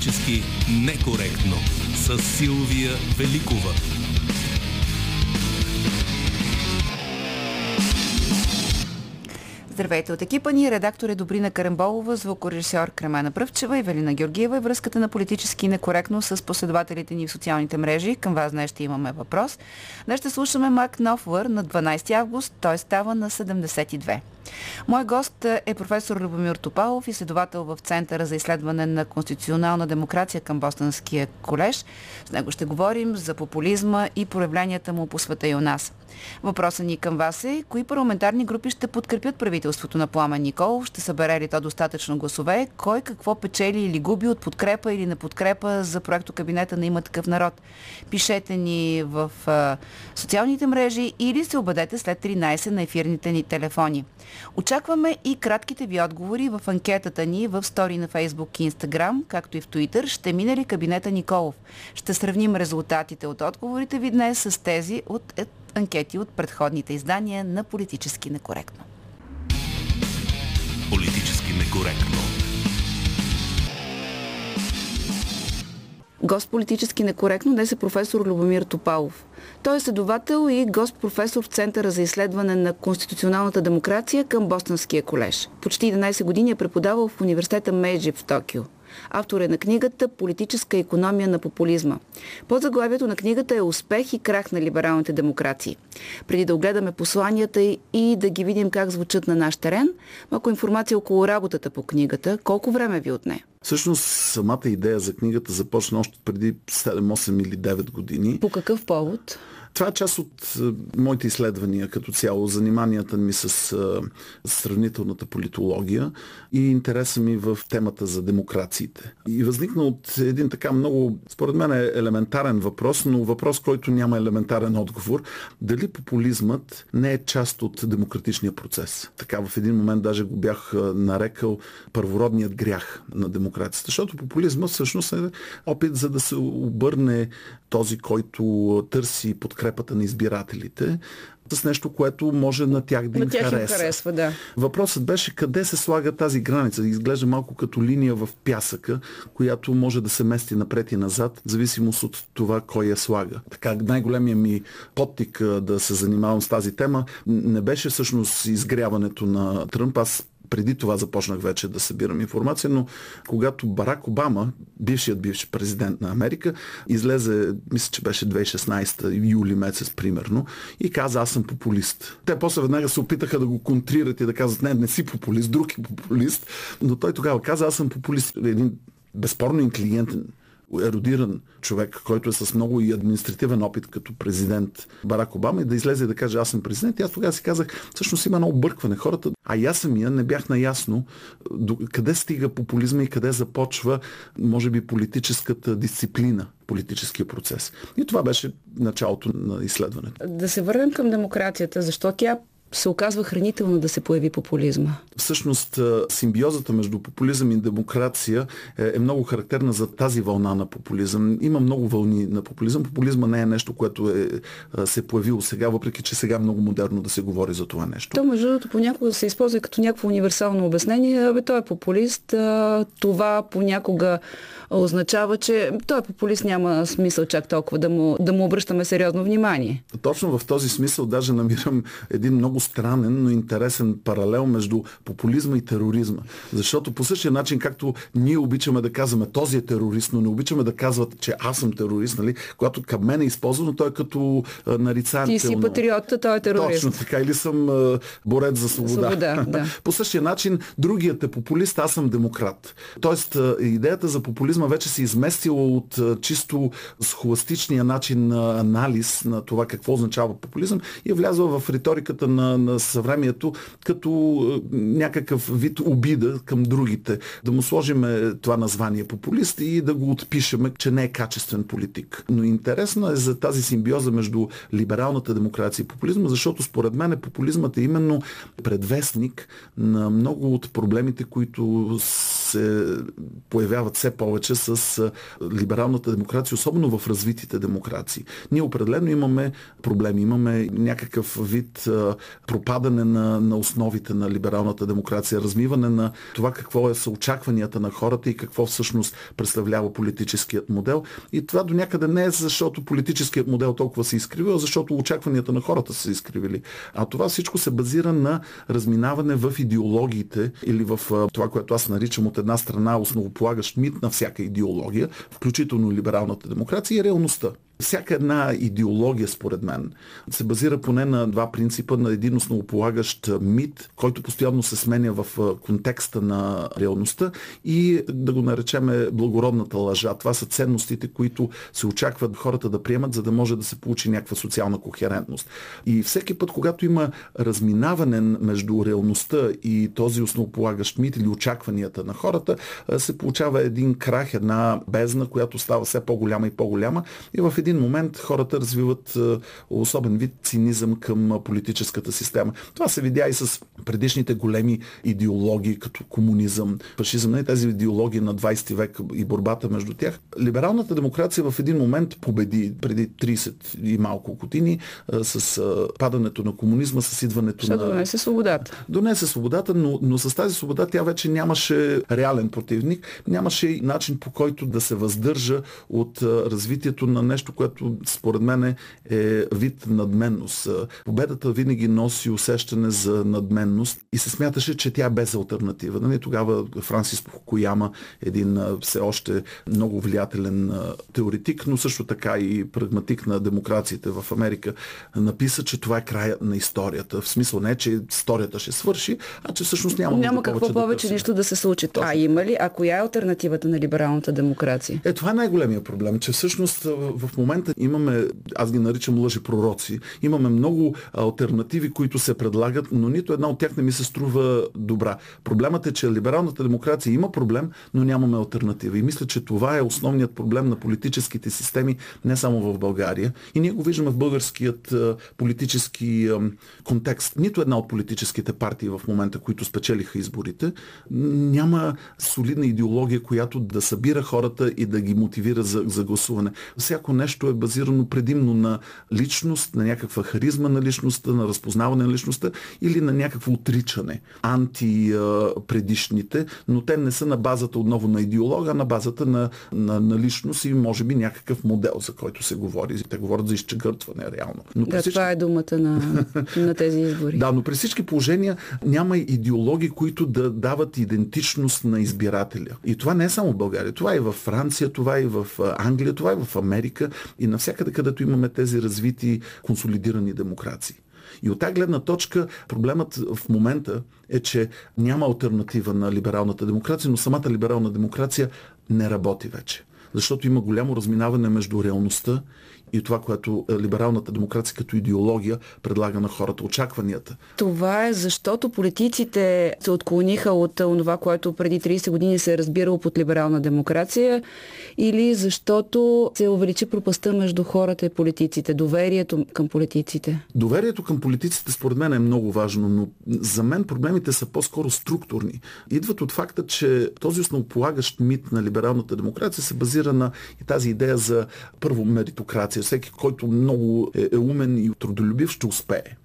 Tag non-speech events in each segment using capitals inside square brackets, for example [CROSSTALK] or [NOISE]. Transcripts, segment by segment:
Политически некоректно с Силвия Великова. Здравейте от екипа ни, редактор е Добрина Карамболова, звукорежисьор Кремена Пръвчева и Велина Георгиева и връзката на политически некоректно с последователите ни в социалните мрежи. Към вас днес ще имаме въпрос. Днес ще слушаме Мак Нофлър на 12 август, той става на 72. Мой гост е професор Любомир Топалов, изследовател в Центъра за изследване на конституционална демокрация към Бостонския колеж. С него ще говорим за популизма и проявленията му по света и у нас. Въпросът ни към вас е, кои парламентарни групи ще подкрепят правителството на Пламен Николов, ще събере ли то достатъчно гласове, кой какво печели или губи от подкрепа или на подкрепа за проекто кабинета на има такъв народ. Пишете ни в а, социалните мрежи или се обадете след 13 на ефирните ни телефони. Очакваме и кратките ви отговори в анкетата ни в стори на Facebook и Instagram, както и в Twitter. Ще мине ли кабинета Николов? Ще сравним резултатите от отговорите ви днес с тези от е, анкети от предходните издания на Политически некоректно. Политически некоректно. Гост политически некоректно днес е професор Любомир Топалов. Той е следовател и гост-професор в Центъра за изследване на конституционалната демокрация към Бостонския колеж. Почти 11 години е преподавал в университета Мейджи в Токио. Автор е на книгата «Политическа економия на популизма». Под заглавието на книгата е «Успех и крах на либералните демокрации». Преди да огледаме посланията и да ги видим как звучат на наш терен, малко информация около работата по книгата. Колко време ви отне? Всъщност самата идея за книгата започна още преди 7, 8 или 9 години. По какъв повод? Това е част от моите изследвания като цяло, заниманията ми с сравнителната политология и интереса ми в темата за демокрациите. И възникна от един така много, според мен е елементарен въпрос, но въпрос, който няма елементарен отговор. Дали популизмът не е част от демократичния процес? Така в един момент даже го бях нарекал първородният грях на демокрацията, защото популизмът всъщност е опит за да се обърне този, който търси подкрепата на избирателите, с нещо, което може на тях да на им тях хареса. Им харесва да. Въпросът беше къде се слага тази граница. Изглежда малко като линия в пясъка, която може да се мести напред и назад, в зависимост от това кой я слага. Така най-големия ми подтик да се занимавам с тази тема не беше всъщност изгряването на Тръмп. Аз преди това започнах вече да събирам информация, но когато Барак Обама, бившият бивш президент на Америка, излезе, мисля, че беше 2016 юли месец примерно, и каза, аз съм популист. Те после веднага се опитаха да го контрират и да казват, не, не си популист, друг е популист, но той тогава каза, аз съм популист. Един безспорно интелигентен еродиран човек, който е с много и административен опит като президент Барак Обама и да излезе и да каже аз съм президент. И аз тогава си казах, всъщност има едно объркване. Хората, а и аз самия не бях наясно до къде стига популизма и къде започва, може би, политическата дисциплина политическия процес. И това беше началото на изследването. Да се върнем към демокрацията. Защо тя се оказва хранително да се появи популизма? Всъщност симбиозата между популизъм и демокрация е, е много характерна за тази вълна на популизъм. Има много вълни на популизъм. Популизма не е нещо, което е, се появило сега, въпреки че сега е много модерно да се говори за това нещо. То, между другото, понякога се използва като някакво универсално обяснение. Абе, той е популист. Това понякога означава, че той е популист, няма смисъл чак толкова да му, да му обръщаме сериозно внимание. Точно в този смисъл даже намирам един много странен, но интересен паралел между популизма и тероризма. Защото по същия начин, както ние обичаме да казваме този е терорист, но не обичаме да казват, че аз съм терорист, нали? когато към мен е използвано, той е като нарицателно. Ти си патриот, той е терорист. Точно така. Или съм борец за свобода. свобода [LAUGHS] да. по същия начин, другият е популист, аз съм демократ. Тоест, идеята за популизма вече се изместила от чисто схоластичния начин на анализ на това какво означава популизъм и е влязла в риториката на, на съвремието като някакъв вид обида към другите. Да му сложим това название популист и да го отпишеме, че не е качествен политик. Но интересно е за тази симбиоза между либералната демокрация и популизма, защото според мен популизмът е именно предвестник на много от проблемите, които се появяват все повече с либералната демокрация, особено в развитите демокрации. Ние определено имаме проблеми, имаме някакъв вид пропадане на, на основите на либералната демокрация, размиване на това какво е са очакванията на хората и какво всъщност представлява политическият модел. И това до някъде не е защото политическият модел толкова се изкривил, а защото очакванията на хората са изкривили. А това всичко се базира на разминаване в идеологиите или в това, което аз наричам от една страна основополагащ мит на всяка идеология, включително либералната демокрация и реалността. Всяка една идеология, според мен, се базира поне на два принципа, на един основополагащ мит, който постоянно се сменя в контекста на реалността и да го наречеме благородната лъжа. Това са ценностите, които се очакват хората да приемат, за да може да се получи някаква социална кохерентност. И всеки път, когато има разминаване между реалността и този основополагащ мит или очакванията на хората, се получава един крах, една бездна, която става все по-голяма и по-голяма и в един един момент хората развиват е, особен вид цинизъм към политическата система. Това се видя и с предишните големи идеологии, като комунизъм, фашизъм, не тези идеологии на 20 век и борбата между тях. Либералната демокрация в един момент победи преди 30 и малко години е, с е, падането на комунизма, с идването Ще на... донесе свободата. Донесе свободата, но, но с тази свобода тя вече нямаше реален противник, нямаше начин по който да се въздържа от развитието на нещо, което според мен е вид надменност. Победата винаги носи усещане за надменност и се смяташе, че тя е без альтернатива. Нали? Тогава Франсис Кояма, един все още много влиятелен теоретик, но също така и прагматик на демокрациите в Америка, написа, че това е края на историята. В смисъл не, че историята ще свърши, а че всъщност няма Няма какво повече, повече да нищо да се случи. Точно. А има ли? А коя е альтернативата на либералната демокрация? Е, това е най-големия проблем, че всъщност в момента имаме, аз ги наричам лъжи пророци, имаме много альтернативи, които се предлагат, но нито една от тях не ми се струва добра. Проблемът е, че либералната демокрация има проблем, но нямаме альтернатива. И мисля, че това е основният проблем на политическите системи, не само в България. И ние го виждаме в българският политически контекст. Нито една от политическите партии в момента, които спечелиха изборите, няма солидна идеология, която да събира хората и да ги мотивира за, за гласуване. Всяко нещо е базирано предимно на личност, на някаква харизма на личността, на разпознаване на личността или на някакво отричане, антипредишните, но те не са на базата отново на идеолога, а на базата на, на, на личност и може би някакъв модел, за който се говори. Те говорят за изчегъртване реално. Но да, всички... това е думата на, [LAUGHS] на тези избори. да, но при всички положения няма идеологии, които да дават идентичност на избирателя. И това не е само в България. Това е и в Франция, това е и в Англия, това е в Америка и навсякъде, където имаме тези развити консолидирани демокрации. И от тази гледна точка проблемът в момента е, че няма альтернатива на либералната демокрация, но самата либерална демокрация не работи вече. Защото има голямо разминаване между реалността и това, което е либералната демокрация като идеология предлага на хората, очакванията. Това е защото политиците се отклониха от това, което преди 30 години се е разбирало под либерална демокрация или защото се увеличи пропаста между хората и политиците, доверието към политиците? Доверието към политиците според мен е много важно, но за мен проблемите са по-скоро структурни. Идват от факта, че този основополагащ мит на либералната демокрация се базира на тази идея за първо меритокрация. Всеки, който много е, е умен и трудолюбив, ще успее.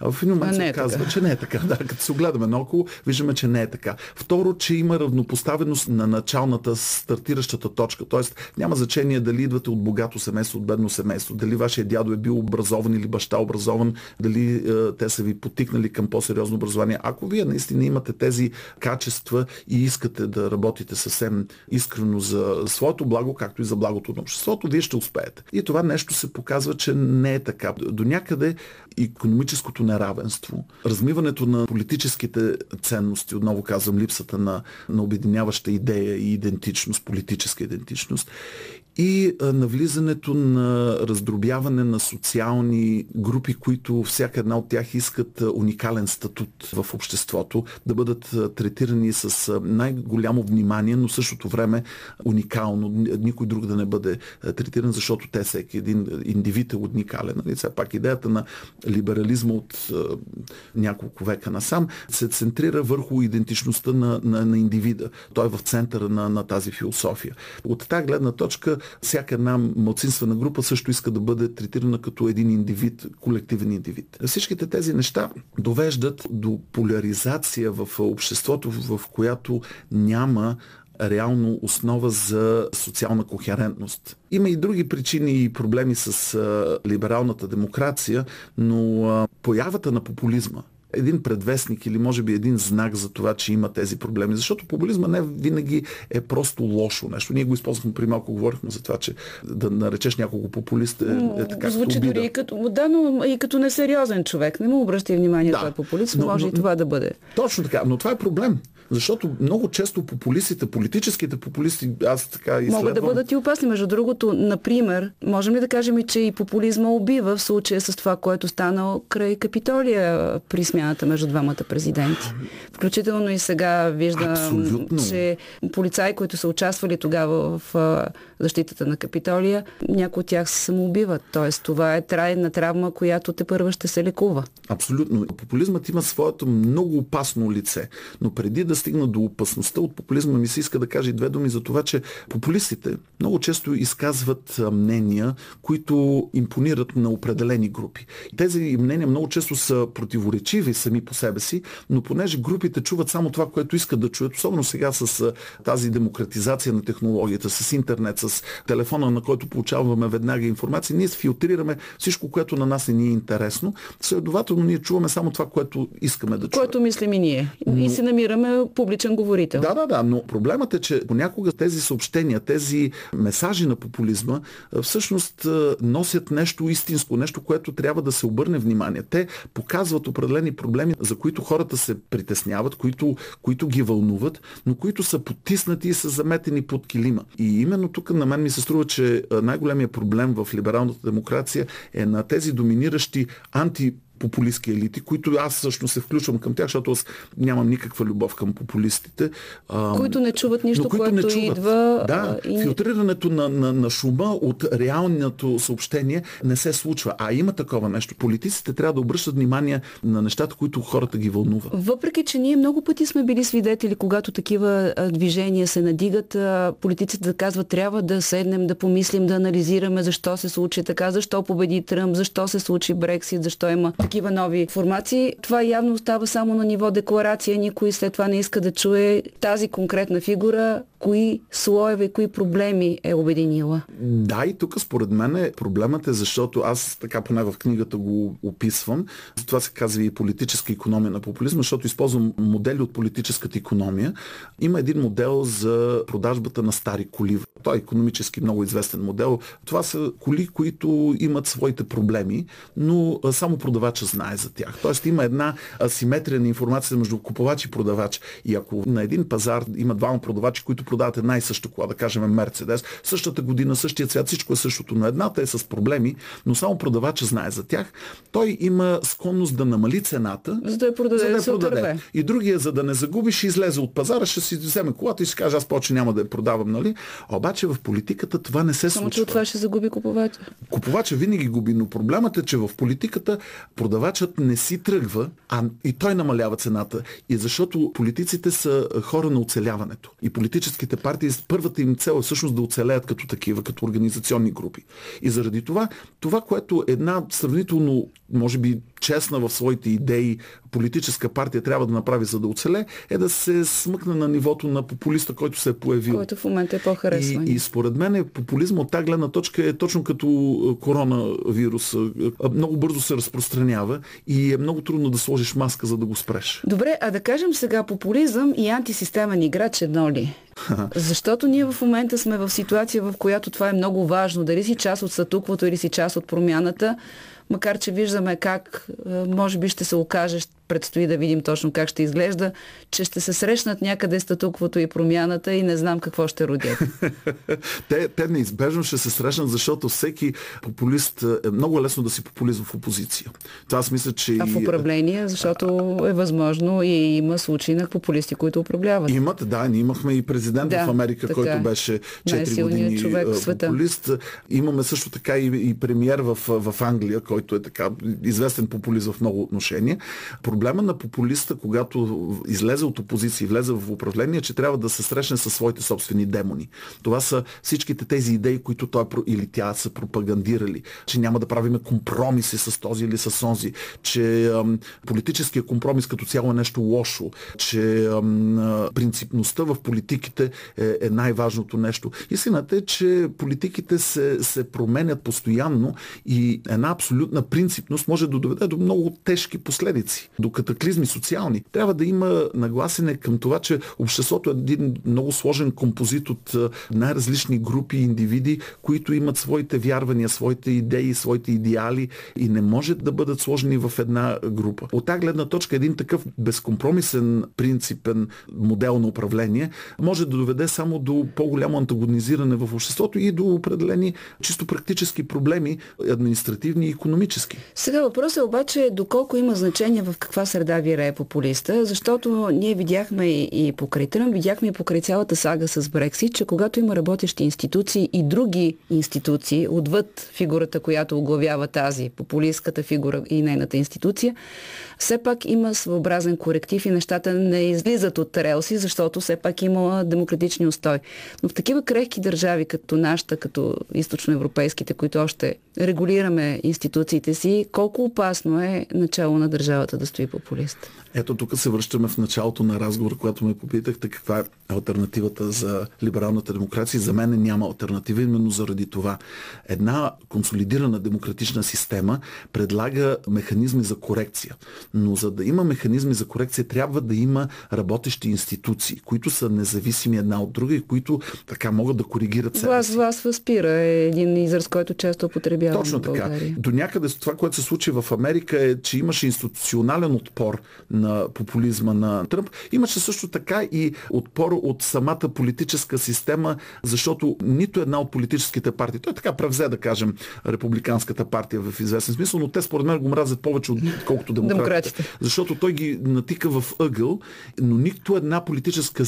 А в един момент се е казва, така. че не е така. Да, като се огледаме наоколо, виждаме, че не е така. Второ, че има равнопоставеност на началната стартиращата точка. Тоест, няма значение дали идвате от богато семейство, от бедно семейство, дали вашия дядо е бил образован или баща образован, дали е, те са ви потикнали към по-сериозно образование. Ако вие наистина имате тези качества и искате да работите съвсем искрено за своето благо, както и за благото на обществото, вие ще успеете. И това нещо се показва, че не е така. До някъде економическото неравенство, размиването на политическите ценности, отново казвам, липсата на, на обединяваща идея и идентичност, политическа идентичност и навлизането на раздробяване на социални групи, които всяка една от тях искат уникален статут в обществото, да бъдат третирани с най-голямо внимание, но същото време уникално, никой друг да не бъде третиран, защото те всеки един индивид е уникален. Нали? Все пак идеята на либерализма от няколко века насам се центрира върху идентичността на, на, на индивида. Той е в центъра на, на тази философия. От тази гледна точка, всяка една младсинствена група също иска да бъде третирана като един индивид, колективен индивид. Всичките тези неща довеждат до поляризация в обществото, в която няма реално основа за социална кохерентност. Има и други причини и проблеми с либералната демокрация, но появата на популизма един предвестник или може би един знак за това, че има тези проблеми. Защото популизма не винаги е просто лошо нещо. Ние го използвахме при малко говорихме за това, че да наречеш няколко популист е, е така. Звучи обида. дори и като, да, но и като несериозен човек. Не му обръщай внимание, да. това е популист, но, може но, и това да бъде. Точно така, но това е проблем. Защото много често популистите, политическите популисти, аз така изследвам... Могат да бъдат и опасни. Между другото, например, можем ли да кажем и, че и популизма убива в случая с това, което стана край Капитолия при смяната между двамата президенти. Включително и сега виждам, Абсолютно. че полицаи, които са участвали тогава в защитата на Капитолия, някои от тях се самоубиват. Тоест, това е трайна травма, която те първа ще се лекува. Абсолютно. Популизмът има своето много опасно лице. Но преди да стигна до опасността от популизма, ми се иска да кажа и две думи за това, че популистите много често изказват мнения, които импонират на определени групи. Тези мнения много често са противоречиви сами по себе си, но понеже групите чуват само това, което искат да чуят, особено сега с тази демократизация на технологията, с интернет, с телефона, на който получаваме веднага информация, ние филтрираме всичко, което на нас не ни е интересно. Следователно, ние чуваме само това, което искаме да чуем. Което мислим и ние. Но... И се намираме публичен говорител. Да, да, да, но проблемът е, че понякога тези съобщения, тези месажи на популизма всъщност носят нещо истинско, нещо, което трябва да се обърне внимание. Те показват определени проблеми, за които хората се притесняват, които, които ги вълнуват, но които са потиснати и са заметени под килима. И именно тук на мен ми се струва, че най-големия проблем в либералната демокрация е на тези доминиращи анти популистски елити, които аз всъщност се включвам към тях, защото аз нямам никаква любов към популистите. Които не чуват нищо, които което не чуват. идва. Да, и... филтрирането на, на, на шума от реалното съобщение не се случва. А има такова нещо. Политиците трябва да обръщат внимание на нещата, които хората ги вълнуват. Въпреки, че ние много пъти сме били свидетели, когато такива движения се надигат, политиците да казват, трябва да седнем, да помислим, да анализираме защо се случи така, защо победи Тръмп, защо се случи Брексит, защо има такива нови формации. Това явно остава само на ниво декларация. Никой след това не иска да чуе тази конкретна фигура, кои слоеве, кои проблеми е обединила. Да, и тук според мен е, проблемът е, защото аз така поне в книгата го описвам. Това се казва и политическа економия на популизма, защото използвам модели от политическата економия. Има един модел за продажбата на стари коли. Той е економически много известен модел. Това са коли, които имат своите проблеми, но само продавача знае за тях. Тоест има една асиметрия на информация между купувач и продавач. И ако на един пазар има двама продавачи, които продават една и съща кола, да кажем Мерцедес, същата година, същия цвят, всичко е същото, но едната е с проблеми, но само продавача знае за тях, той има склонност да намали цената, за да я продаде. За да я продаде. И другия, за да не загубиш, ще излезе от пазара, ще си вземе колата и ще каже, аз повече няма да я продавам, нали? Обаче в политиката това не се Само, случва. Само, че от това ще загуби купувача. Купувача винаги губи, но проблемът е, че в политиката продавачът не си тръгва, а и той намалява цената. И защото политиците са хора на оцеляването. И политическите партии, първата им цел е всъщност да оцелеят като такива, като организационни групи. И заради това, това, което една сравнително, може би, честна в своите идеи политическа партия трябва да направи за да оцеле, е да се смъкне на нивото на популиста, който се е появил. Който в момента е по-харесван. И, и според мен е, популизма от тази гледна точка е точно като коронавирус. Много бързо се разпространява и е много трудно да сложиш маска, за да го спреш. Добре, а да кажем сега популизъм и антисистемен играч едно ли? [LAUGHS] Защото ние в момента сме в ситуация, в която това е много важно. Дали си част от статуквото или си част от промяната, макар че виждаме как може би ще се окаже, предстои да видим точно как ще изглежда, че ще се срещнат някъде статуквото и промяната и не знам какво ще родят. [LAUGHS] те, те неизбежно ще се срещнат, защото всеки популист е много лесно да си популист в опозиция. Това аз мисля, че... А в управление, защото е възможно и има случаи на популисти, които управляват. Имат, да, ние имахме и президент да, в Америка, така. който беше 4 години човек в света. популист. Имаме също така и, и премьер в, в Англия, който е така известен популист в много отношения проблема на популиста, когато излезе от опозиция и влезе в управление, че трябва да се срещне със своите собствени демони. Това са всичките тези идеи, които той или тя са пропагандирали, че няма да правиме компромиси с този или с онзи, че ам, политическия компромис като цяло е нещо лошо, че ам, принципността в политиките е, е най-важното нещо. Истината е, че политиките се, се променят постоянно и една абсолютна принципност може да доведе до много тежки последици, до катаклизми социални. Трябва да има нагласене към това, че обществото е един много сложен композит от най-различни групи индивиди, които имат своите вярвания, своите идеи, своите идеали и не може да бъдат сложени в една група. От тази гледна точка един такъв безкомпромисен принципен модел на управление може да доведе само до по-голямо антагонизиране в обществото и до определени чисто практически проблеми, административни и економически. Сега въпросът е обаче доколко има значение в каква среда вирее популиста, защото ние видяхме и покрай Тръм, видяхме и покрай цялата сага с Брексит, че когато има работещи институции и други институции, отвъд фигурата, която оглавява тази популистската фигура и нейната институция, все пак има своеобразен коректив и нещата не излизат от релси, защото все пак има демократични устой. Но в такива крехки държави, като нашата, като източноевропейските, които още регулираме институциите си, колко опасно е начало на държавата да стои популист? Ето тук се връщаме в началото на разговор, когато ме попитахте каква е альтернативата за либералната демокрация. За мен няма альтернатива именно заради това. Една консолидирана демократична система предлага механизми за корекция. Но за да има механизми за корекция, трябва да има работещи институции, които са независими една от друга и които така могат да коригират себе Власт, власт възпира е един израз, който често употребяваме Точно така. До някъде това, което се случи в Америка е, че имаше институционален отпор на популизма на Тръмп. Имаше също така и отпор от самата политическа система, защото нито една от политическите партии, той така превзе да кажем републиканската партия в известен смисъл, но те според мен го мразят повече, отколкото демократите. Защото той ги натика в ъгъл, но нито една политическа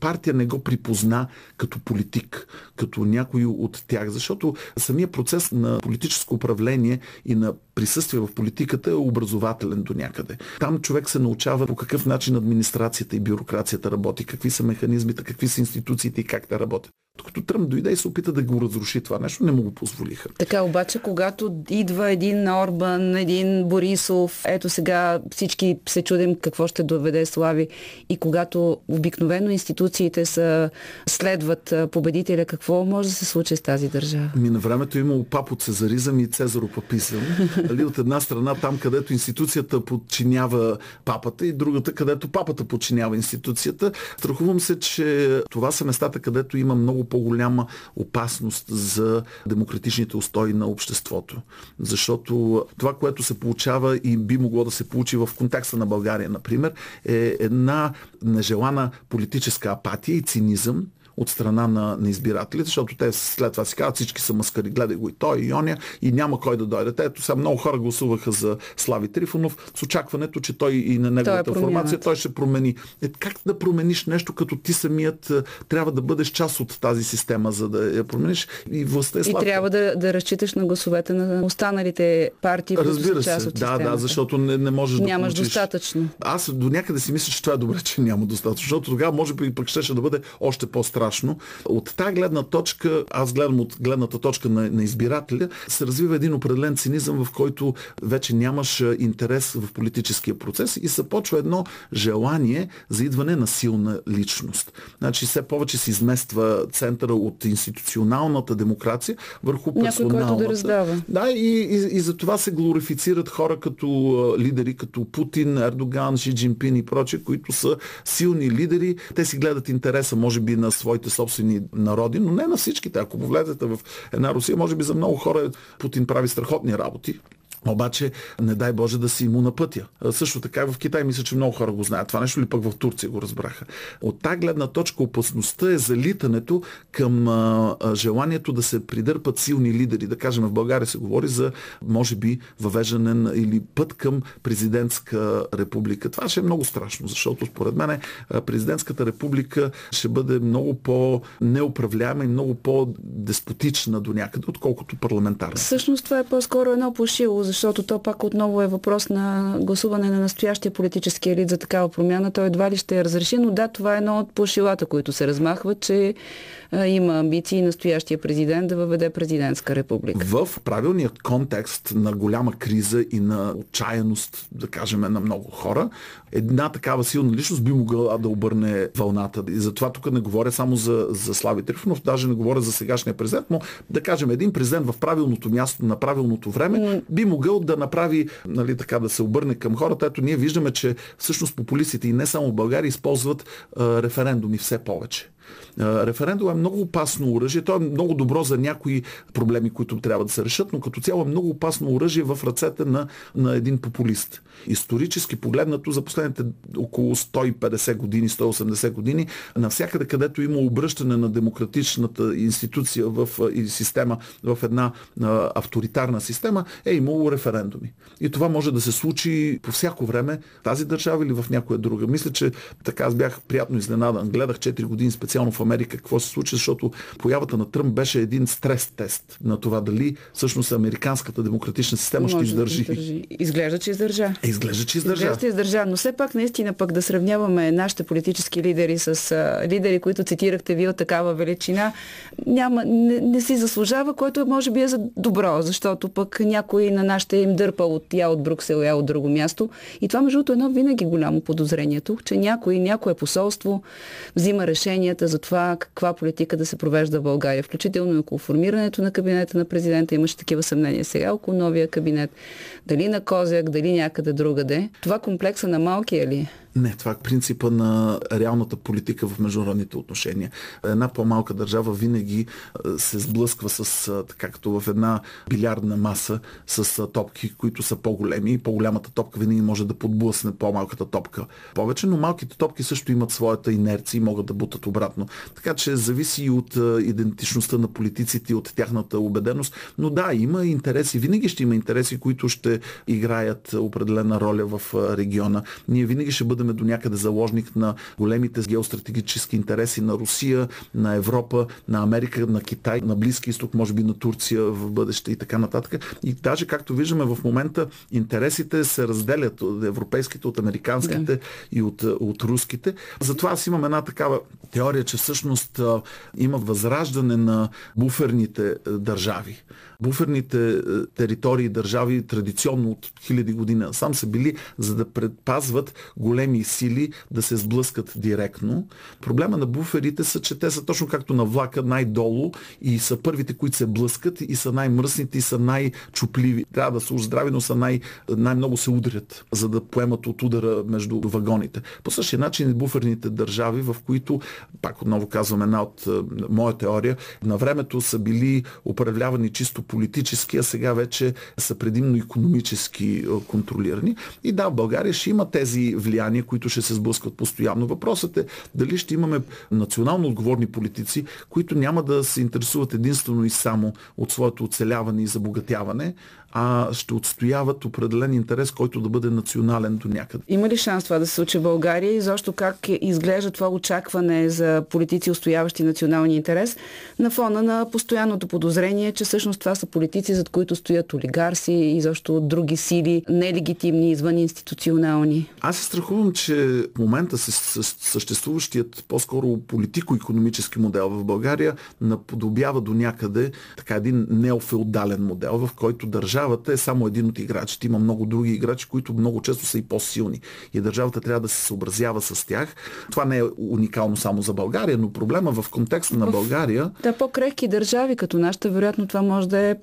партия не го припозна като политик, като някой от тях. Защото самия процес на политическо управление и на присъствие в политиката е образователен до някъде. Там човек се научава по какъв начин администрацията и бюрокрацията работи, какви са механизмите, какви са институциите и как те работят. Докато Тръмп дойде и се опита да го разруши това нещо, не му го позволиха. Така, обаче, когато идва един Орбан, един Борисов, ето сега всички се чудим какво ще доведе Слави и когато обикновено институциите са, следват победителя, какво може да се случи с тази държава? Ми на времето е имало папо цезаризъм и цезаропапизъм. [LAUGHS] Али, от една страна там, където институцията подчинява папата и другата, където папата подчинява институцията. Страхувам се, че това са местата, където има много по-голяма опасност за демократичните устои на обществото. Защото това, което се получава и би могло да се получи в контекста на България, например, е една нежелана политическа апатия и цинизъм, от страна на, на избирателите, защото те след това си казват, всички са маскари, гледай го и той, и оня, и няма кой да дойде. Ето сега много хора гласуваха за Слави Трифонов с очакването, че той и на неговата е формация той ще промени. Е, как да промениш нещо, като ти самият е, трябва да бъдеш част от тази система, за да я промениш и властта е слабка. И трябва да, да разчиташ на гласовете на останалите партии, които Разбира са част се, от да, да, защото не, не можеш Нямаш да получиш. достатъчно. Аз до някъде си мисля, че това е добре, че няма достатъчно, защото тогава може би пък ще да бъде още по-страшно страшно. От тази гледна точка, аз гледам от гледната точка на, на избирателя, се развива един определен цинизъм, в който вече нямаш интерес в политическия процес и се почва едно желание за идване на силна личност. Значи все повече се измества центъра от институционалната демокрация върху персоналната. Някой, който да раздава. Да, и, и, и за това се глорифицират хора като лидери, като Путин, Ердоган, Ши Джинпин и прочие, които са силни лидери. Те си гледат интереса, може би, на своите собствени народи, но не на всичките. Ако повлезете в една Русия, може би за много хора Путин прави страхотни работи Обаче, не дай Боже да си му на пътя. Също така в Китай мисля, че много хора го знаят. Това нещо ли пък в Турция го разбраха. От тази гледна точка опасността е залитането към желанието да се придърпат силни лидери. Да кажем, в България се говори за, може би, въвеждане на, или път към президентска република. Това ще е много страшно, защото според мен президентската република ще бъде много по-неуправляема и много по-деспотична до някъде, отколкото парламентарна. Всъщност това е по-скоро едно пошило, защото то пак отново е въпрос на гласуване на настоящия политически елит за такава промяна. Той едва ли ще я разреши, но да, това е едно от пошилата, които се размахват, че има амбиции настоящия президент да въведе президентска република. В правилният контекст на голяма криза и на отчаяност, да кажем, на много хора, една такава силна личност би могла да обърне вълната. И затова тук не говоря само за, за Слави Трифонов, даже не говоря за сегашния президент, но да кажем, един президент в правилното място, на правилното време, би могъл да направи, нали, така да се обърне към хората. Ето ние виждаме, че всъщност популистите и не само в България използват а, референдуми все повече. Референдум е много опасно оръжие. То е много добро за някои проблеми, които трябва да се решат, но като цяло е много опасно оръжие в ръцете на, на един популист. Исторически погледнато за последните около 150 години, 180 години, навсякъде където има обръщане на демократичната институция в, система в една авторитарна система, е имало референдуми. И това може да се случи по всяко време тази държава или в някоя друга. Мисля, че така аз бях приятно изненадан. Гледах 4 години специално в Америка какво се случи, защото появата на Тръмп беше един стрес тест на това дали всъщност американската демократична система Може ще издържи. Да издържи. Изглежда, че издържа. Е, изглежда, че издържа. Изглежда, че издържа. Но все пак наистина пък да сравняваме нашите политически лидери с а, лидери, които цитирахте вие от такава величина, няма, не, не си заслужава, което може би е за добро, защото пък някой на нашите им дърпа от я от Бруксел, я от друго място. И това, между едно винаги голямо подозрението, че някой, някое посолство взима решенията за това каква политика да се провежда в България, включително и около формирането на кабинета на президента. Имаше такива съмнения сега около новия кабинет. Дали на Козяк, дали някъде другаде. Това комплекса на малкия ли е? Не, това е принципа на реалната политика в международните отношения. Една по-малка държава винаги се сблъсква с, така като в една билярдна маса, с топки, които са по-големи по-голямата топка винаги може да подблъсне по-малката топка повече, но малките топки също имат своята инерция и могат да бутат обратно. Така че зависи и от идентичността на политиците и от тяхната убеденост. Но да, има интереси, винаги ще има интереси, които ще играят определена роля в региона. Ние винаги ще бъдем бъдем до някъде заложник на големите геостратегически интереси на Русия, на Европа, на Америка, на Китай, на Близки изток, може би на Турция в бъдеще и така нататък. И даже, както виждаме в момента, интересите се разделят от европейските, от американските да. и от, от руските. Затова аз имам една такава теория, че всъщност има възраждане на буферните държави. Буферните е, територии, държави традиционно от хиляди години сам са били, за да предпазват големи сили да се сблъскат директно. Проблема на буферите са, че те са точно както на влака най-долу и са първите, които се блъскат и са най-мръсните и са най-чупливи. Трябва да са здрави, но са най- най-много се удрят, за да поемат от удара между вагоните. По същия начин буферните държави, в които, пак отново казвам една от е, моя теория, на времето са били управлявани чисто политически, а сега вече са предимно економически контролирани. И да, България ще има тези влияния, които ще се сблъскват постоянно. Въпросът е дали ще имаме национално отговорни политици, които няма да се интересуват единствено и само от своето оцеляване и забогатяване, а ще отстояват определен интерес, който да бъде национален до някъде. Има ли шанс това да се случи в България и защо как изглежда това очакване за политици, устояващи националния интерес, на фона на постоянното подозрение, че всъщност това са политици, зад които стоят олигарси и защо други сили, нелегитимни, извън институционални? Аз се страхувам, че в момента съществуващият по-скоро политико-економически модел в България наподобява до някъде така един неофеодален модел, в който държава държавата е само един от играчите. Има много други играчи, които много често са и по-силни. И държавата трябва да се съобразява с тях. Това не е уникално само за България, но проблема в контекста на България... Да, по-крехки държави, като нашата, вероятно това може да е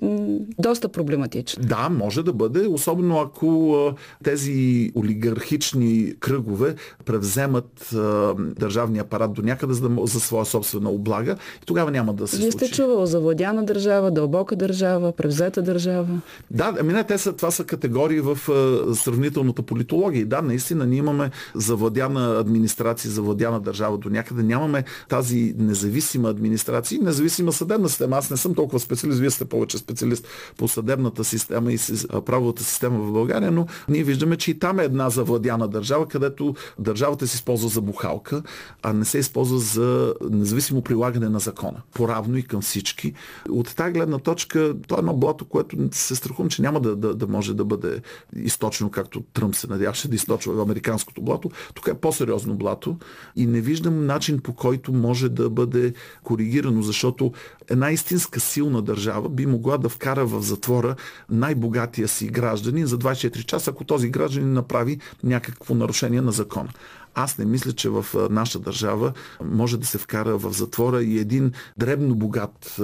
доста проблематичен. Да, може да бъде, особено ако тези олигархични кръгове превземат държавния апарат до някъде за, да, за своя собствена облага и тогава няма да се Вие случи. сте чувал завладяна държава, дълбока държава, превзета държава. Да, ами не, те са, това са категории в а, сравнителната политология. Да, наистина ние имаме завладяна администрация, завладяна държава до някъде. Нямаме тази независима администрация и независима съдебна система. Аз не съм толкова специалист, вие сте повече специалист по съдебната система и правовата система в България, но ние виждаме, че и там е една завладяна държава, където държавата се използва за бухалка, а не се използва за независимо прилагане на закона. Поравно и към всички. От тази гледна точка, то е едно блато, което се страхувам, че няма да, да, да може да бъде източно, както Тръмп се надяваше да източва в американското блато. Тук е по-сериозно блато и не виждам начин по който може да бъде коригирано, защото една истинска силна държава би могла да вкара в затвора най-богатия си гражданин за 24 часа, ако този гражданин направи някакво нарушение на закона. Аз не мисля, че в наша държава може да се вкара в затвора и един дребно богат,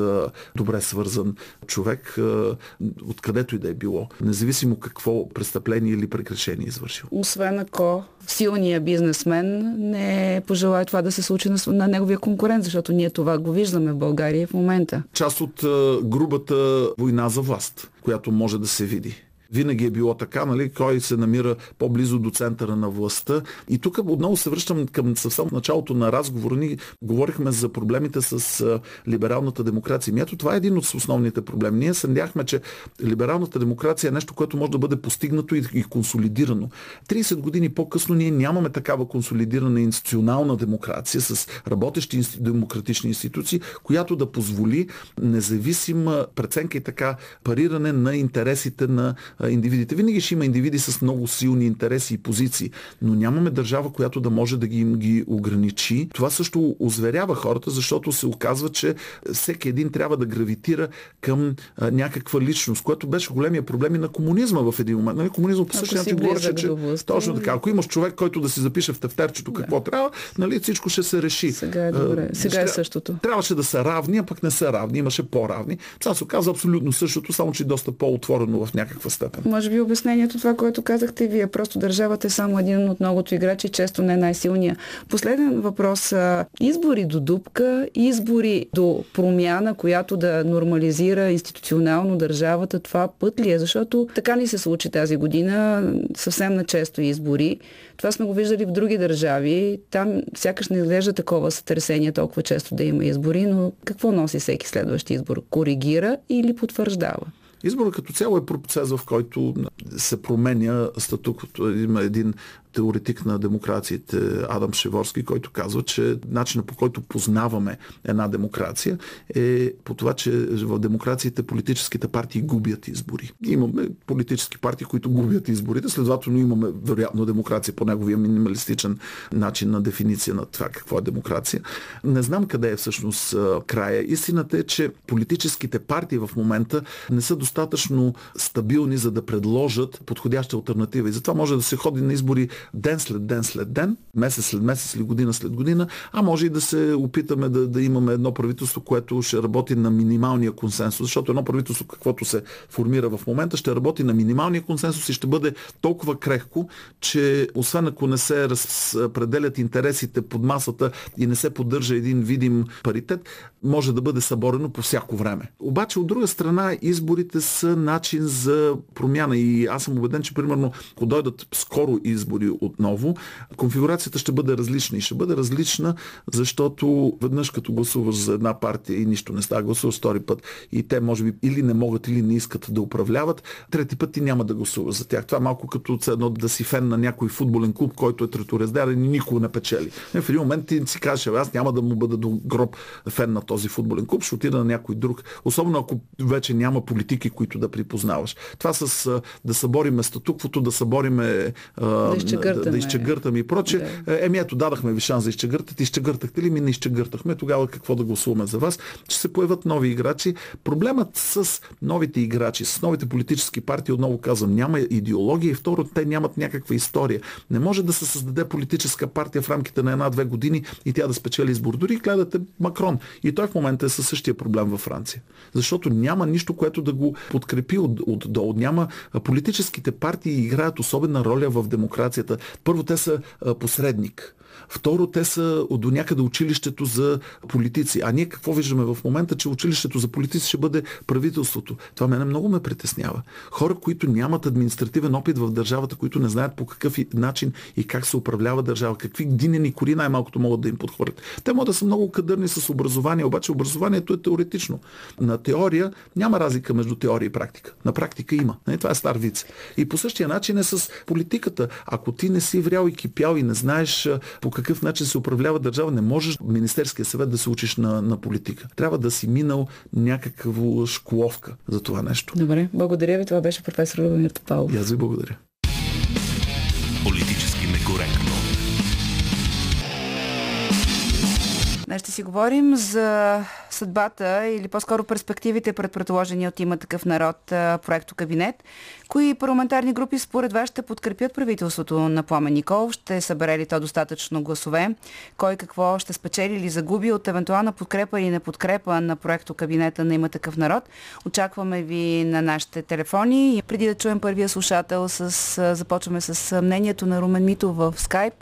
добре свързан човек, откъдето и да е било, независимо какво престъпление или прегрешение е извършил. Освен ако силният бизнесмен не пожелая това да се случи на, на неговия конкурент, защото ние това го виждаме в България в момента. Част от грубата война за власт, която може да се види. Винаги е било така, нали, кой се намира по-близо до центъра на властта. И тук отново се връщам към съвсем началото на разговора ни. Говорихме за проблемите с либералната демокрация. Ето това е един от основните проблеми. Ние съмняхме, че либералната демокрация е нещо, което може да бъде постигнато и консолидирано. 30 години по-късно ние нямаме такава консолидирана институционална демокрация с работещи демократични институции, която да позволи независима преценка и така париране на интересите на индивидите. Винаги ще има индивиди с много силни интереси и позиции, но нямаме държава, която да може да ги, им ги ограничи. Това също озверява хората, защото се оказва, че всеки един трябва да гравитира към а, някаква личност, което беше големия проблем и на комунизма в един момент. Нали, комунизма по същия начин говореше, че точно така. Ако имаш човек, който да си запише в тефтерчето какво да. трябва, нали, всичко ще се реши. Сега е добре. Сега е същото. Трябваше да са равни, а пък не са равни. Имаше по-равни. Това се оказа абсолютно същото, само че доста по-отворено в някаква степен степен. Може би обяснението това, което казахте вие. Просто държавата е само един от многото играчи, често не най-силния. Последен въпрос. Избори до дупка, избори до промяна, която да нормализира институционално държавата, това път ли е? Защото така ни се случи тази година, съвсем на често избори. Това сме го виждали в други държави. Там сякаш не изглежда такова сътресение толкова често да има избори, но какво носи всеки следващ избор? Коригира или потвърждава? Изборът като цяло е процес, в който се променя статуквото. Има един теоретик на демокрациите Адам Шеворски, който казва, че начинът по който познаваме една демокрация е по това, че в демокрациите политическите партии губят избори. Имаме политически партии, които губят изборите, следователно имаме вероятно демокрация по неговия минималистичен начин на дефиниция на това какво е демокрация. Не знам къде е всъщност края. Истината е, че политическите партии в момента не са достатъчно стабилни, за да предложат подходяща альтернатива. И затова може да се ходи на избори ден след ден след ден, месец след месец или година след година, а може и да се опитаме да, да имаме едно правителство, което ще работи на минималния консенсус, защото едно правителство, каквото се формира в момента, ще работи на минималния консенсус и ще бъде толкова крехко, че освен ако не се разпределят интересите под масата и не се поддържа един видим паритет, може да бъде съборено по всяко време. Обаче от друга страна изборите са начин за промяна и аз съм убеден, че примерно ако дойдат скоро избори отново, конфигурацията ще бъде различна и ще бъде различна, защото веднъж като гласуваш за една партия и нищо не става, гласуваш втори път и те може би или не могат, или не искат да управляват, трети път ти няма да гласуваш за тях. Това е малко като едно да си фен на някой футболен клуб, който е треторездарен и никога не печели. В един момент ти си кажеш, аз няма да му бъда до гроб фен на този футболен клуб, ще отида на някой друг. Особено ако вече няма политики, които да припознаваш. Това с да събориме статуквото, да събориме да изчегъртаме. да изчегъртаме и проче. Да. Еми ето, дадахме ви шанс да изчегъртате. Изчегъртахте ли? Ми не изчегъртахме. Тогава какво да гласуваме за вас? Ще се появят нови играчи. Проблемът с новите играчи, с новите политически партии, отново казвам, няма идеология и второ, те нямат някаква история. Не може да се създаде политическа партия в рамките на една-две години и тя да спечели избор. Дори гледате Макрон. И той в момента е със същия проблем във Франция. Защото няма нищо, което да го подкрепи от, от долу. Няма политическите партии играят особена роля в демокрацията. Първо, те са посредник. Второ, те са до някъде училището за политици. А ние какво виждаме в момента, че училището за политици ще бъде правителството. Това мене много ме притеснява. Хора, които нямат административен опит в държавата, които не знаят по какъв начин и как се управлява държава, какви динени кори най-малкото могат да им подхвърлят. Те могат да са много кадърни с образование, обаче образованието е теоретично. На теория няма разлика между теория и практика. На практика има. Не, това е стар виц. И по същия начин е с политиката. Ако ти не си врял и кипял и не знаеш по какъв начин се управлява държава, не можеш Министерския съвет да се учиш на, на политика. Трябва да си минал някаква школовка за това нещо. Добре, благодаря ви. Това беше професор Любомир Топалов. И аз ви благодаря. Политически некоректно. Днес ще си говорим за съдбата или по-скоро перспективите пред предложения от има такъв народ проекто кабинет. Кои парламентарни групи според вас ще подкрепят правителството на Пламен Никол? Ще събере ли то достатъчно гласове? Кой какво ще спечели или загуби от евентуална подкрепа или неподкрепа на проекто кабинета на има такъв народ? Очакваме ви на нашите телефони. Преди да чуем първия слушател, с, започваме с мнението на Румен Митов в скайп.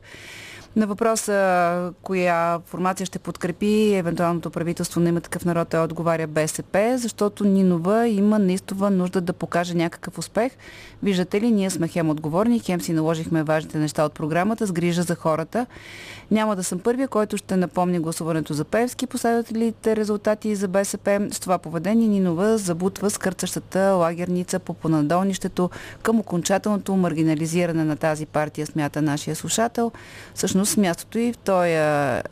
На въпроса коя формация ще подкрепи евентуалното правителство на има такъв народ е отговаря БСП, защото Нинова има наистова нужда да покаже някакъв успех. Виждате ли, ние сме хем отговорни, хем си наложихме важните неща от програмата с грижа за хората. Няма да съм първия, който ще напомни гласуването за Певски, последователите резултати за БСП. С това поведение Нинова забутва скърцащата лагерница по понадолнището към окончателното маргинализиране на тази партия, смята нашия слушател. Всъщност мястото и в този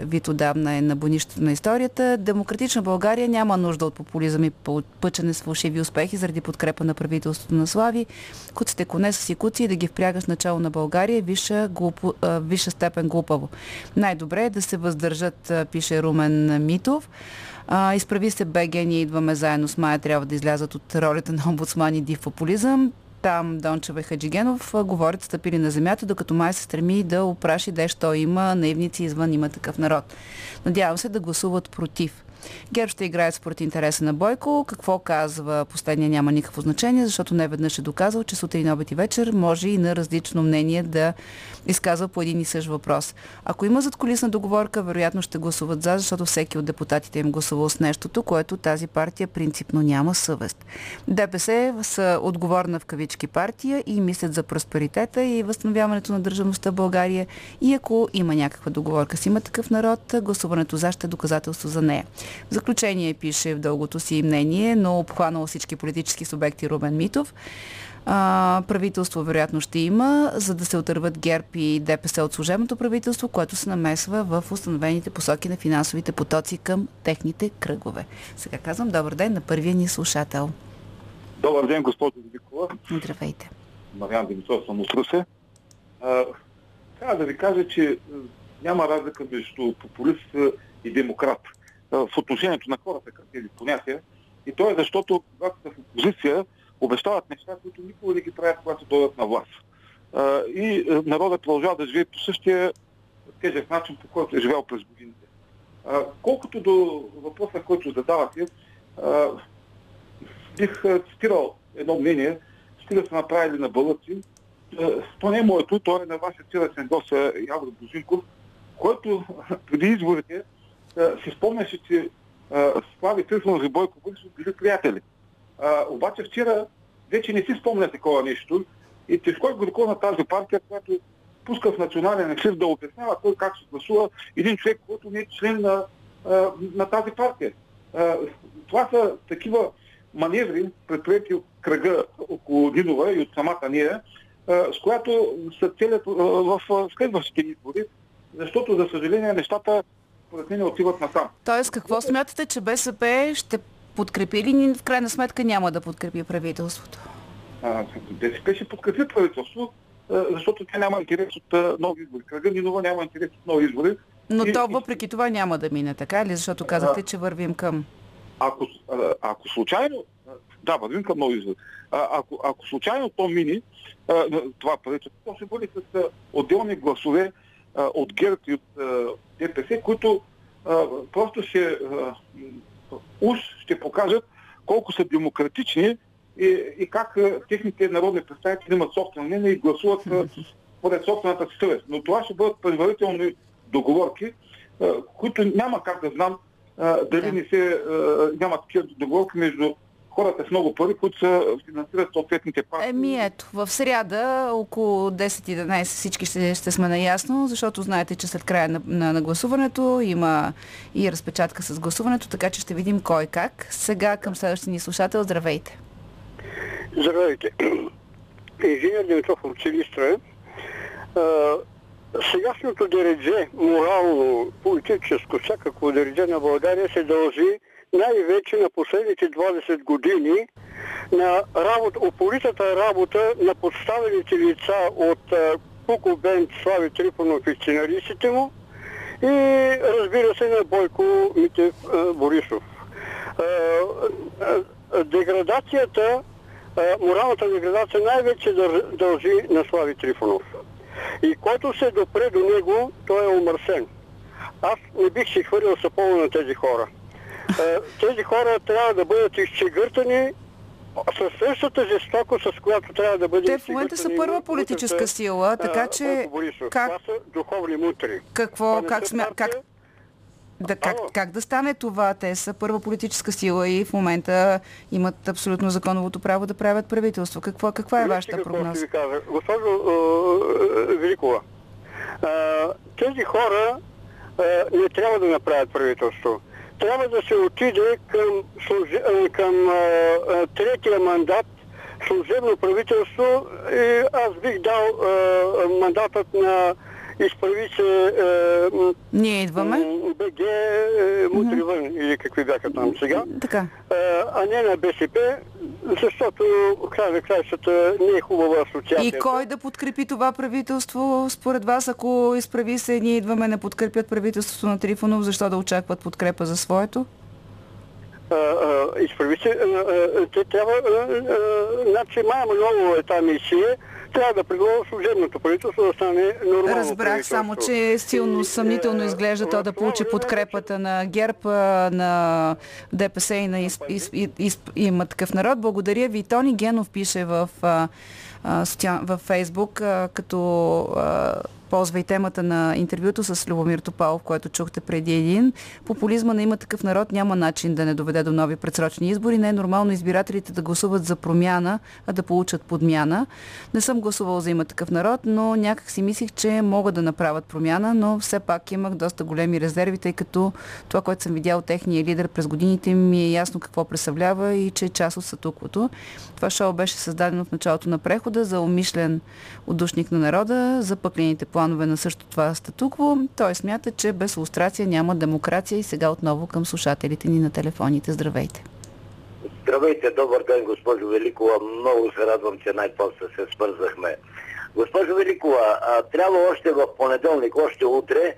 вид отдавна е на бонището на историята. Демократична България няма нужда от популизъм и пъчене с фалшиви успехи заради подкрепа на правителството на Слави. Куците коне с икуци и да ги впрягаш начало на България е висша, глупо, висша степен глупаво. Най-добре е да се въздържат, пише Румен Митов. А, изправи се БГ, ние идваме заедно с Майя, трябва да излязат от ролята на омбудсман и див популизъм. Там Дончева и Хаджигенов говорят стъпили на земята, докато май се стреми да опраши дещо има наивници извън има такъв народ. Надявам се да гласуват против. ГЕРБ ще играе според интереса на Бойко. Какво казва последния няма никакво значение, защото не веднъж е доказал, че сутрин, обед и вечер може и на различно мнение да изказва по един и същ въпрос. Ако има задколисна договорка, вероятно ще гласуват за, защото всеки от депутатите им гласувал с нещото, което тази партия принципно няма съвест. ДПС са отговорна в кавички партия и мислят за просперитета и възстановяването на държавността в България и ако има някаква договорка с има такъв народ, гласуването за ще е доказателство за нея. В заключение пише в дългото си мнение, но обхванало всички политически субекти Рубен Митов. А, правителство вероятно ще има, за да се отърват ГЕРБ и ДПС от служебното правителство, което се намесва в установените посоки на финансовите потоци към техните кръгове. Сега казвам добър ден на първия ни слушател. Добър ден, госпожо Великова. Здравейте. Мариан Димитров съм от Русе. Трябва да ви кажа, че няма разлика между популист и демократ в отношението на хората към тези понятия. И то е защото, когато са в опозиция, обещават неща, които никога не ги правят, когато дойдат на власт. И народът продължава да живее по същия тежък начин, по който е живял през годините. Колкото до въпроса, който задавате, бих цитирал едно мнение, стига са направили на бълъци. То не е моето, то е на вашия цирачен гост Явор Божинков, който [LAUGHS] преди изборите си спомняше, че Слави Трифонов и Бойко Борисов били приятели. А, обаче вчера вече не си спомня такова нещо и тежко е на тази партия, която пуска в национален ефир да обяснява кой как се гласува един човек, който не е член на, на тази партия. Това са такива маневри, предприяти от кръга около Динова и от самата ние, с която са целят в следващите избори, защото, за съжаление, нещата според мен отиват насам. Тоест, какво смятате, че БСП ще подкрепи или в крайна сметка няма да подкрепи правителството? БСП ще подкрепи правителство, защото тя няма интерес от нови избори. Кръга Нинова няма интерес от нови избори. Но и, то въпреки това няма да мине, така ли? Защото казахте, че вървим към... Ако, ако случайно... Да, вървим към нови избори. Ако, ако случайно то мини, това правителство, ще бъде с отделни гласове от ГЕРБ и от ДПС, които просто ще уж ще покажат колко са демократични и, и как техните народни представители имат собствено мнение и гласуват поред собствената си съвест. Но това ще бъдат предварителни договорки, които няма как да знам дали не се, няма такива договорки между хората с много пари, които са финансират съответните партии. Еми ето, в сряда около 10-11 всички ще, ще сме наясно, защото знаете, че след края на, на, на гласуването има и разпечатка с гласуването, така че ще видим кой как. Сега към следващия ни слушател, здравейте. Здравейте. Инженер Димитров от Силистра. Сегашното дередже, морално, политическо, всякакво дередже на България се дължи най-вече на последните 20 години на работа, упоритата работа на подставените лица от Куко Бент, Слави Трифонов и сценаристите му и разбира се на Бойко Митев Борисов. Деградацията, моралната деградация най-вече дължи на Слави Трифонов. И който се допре до него, той е омърсен. Аз не бих си хвърлял сапона на тези хора. Е, тези хора трябва да бъдат изчегъртани със същата жестоко, с която трябва да бъде Те в момента са първа политическа сила, така че... Как... Това са духовни мутри. Какво, как, сме, как, да, как, как да стане това? Те са първа политическа сила и в момента имат абсолютно законовото право да правят правителство. Какво, каква е вашата прогноза? Ви кажа. Госпожо е, Великова, е, тези хора е, не трябва да направят правителство трябва да се отиде към, служи, към а, а, третия мандат служебно правителство и аз бих дал а, мандатът на изправи се е, Ние идваме. БГ е, мутри вън или какви бяха там сега. Така. Е, а не на БСП, защото край на краищата не е хубава асоциация. И кой да подкрепи това правителство според вас, ако изправи се ние идваме не подкрепят правителството на Трифонов, защо да очакват подкрепа за своето? Изправи се, те трябва, значи май много е тази мисия, трябва да предложи служебното правителство да стане нормално Разбрах, само че силно съмнително е, изглежда то да получи подкрепата на ГЕРБ, на ДПС и на има такъв народ. Благодаря ви. Тони Генов пише в, в Фейсбук, като ползва и темата на интервюто с Любомир Топалов, което чухте преди един. Популизма на има такъв народ няма начин да не доведе до нови предсрочни избори. Не е нормално избирателите да гласуват за промяна, а да получат подмяна. Не съм гласувал за има такъв народ, но някак си мислих, че могат да направят промяна, но все пак имах доста големи резерви, тъй като това, което съм видял техния лидер през годините ми е ясно какво представлява и че е част от статуквото. Това шоу беше създадено в началото на прехода за умишлен отдушник на народа, за пъклените планове на също това статукво. Той смята, че без лустрация няма демокрация и сега отново към слушателите ни на телефоните. Здравейте! Здравейте, добър ден, госпожо Великова. Много се радвам, че най-после се свързахме. Госпожо Великова, а, трябва още в понеделник, още утре,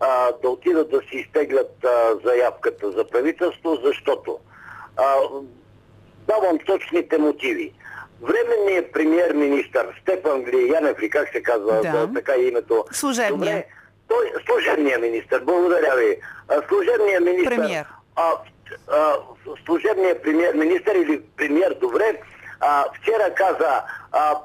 а, да отидат да си изтеглят а, заявката за правителство, защото а, давам точните мотиви. Временният премьер-министр Стефан Янев ли как се казва да. така е името? Служебния. Добре, той, служебният министр, благодаря ви. Служебният министр... Премьер. А, а, служебният премьер-министр или премьер, добре, а, вчера каза, а,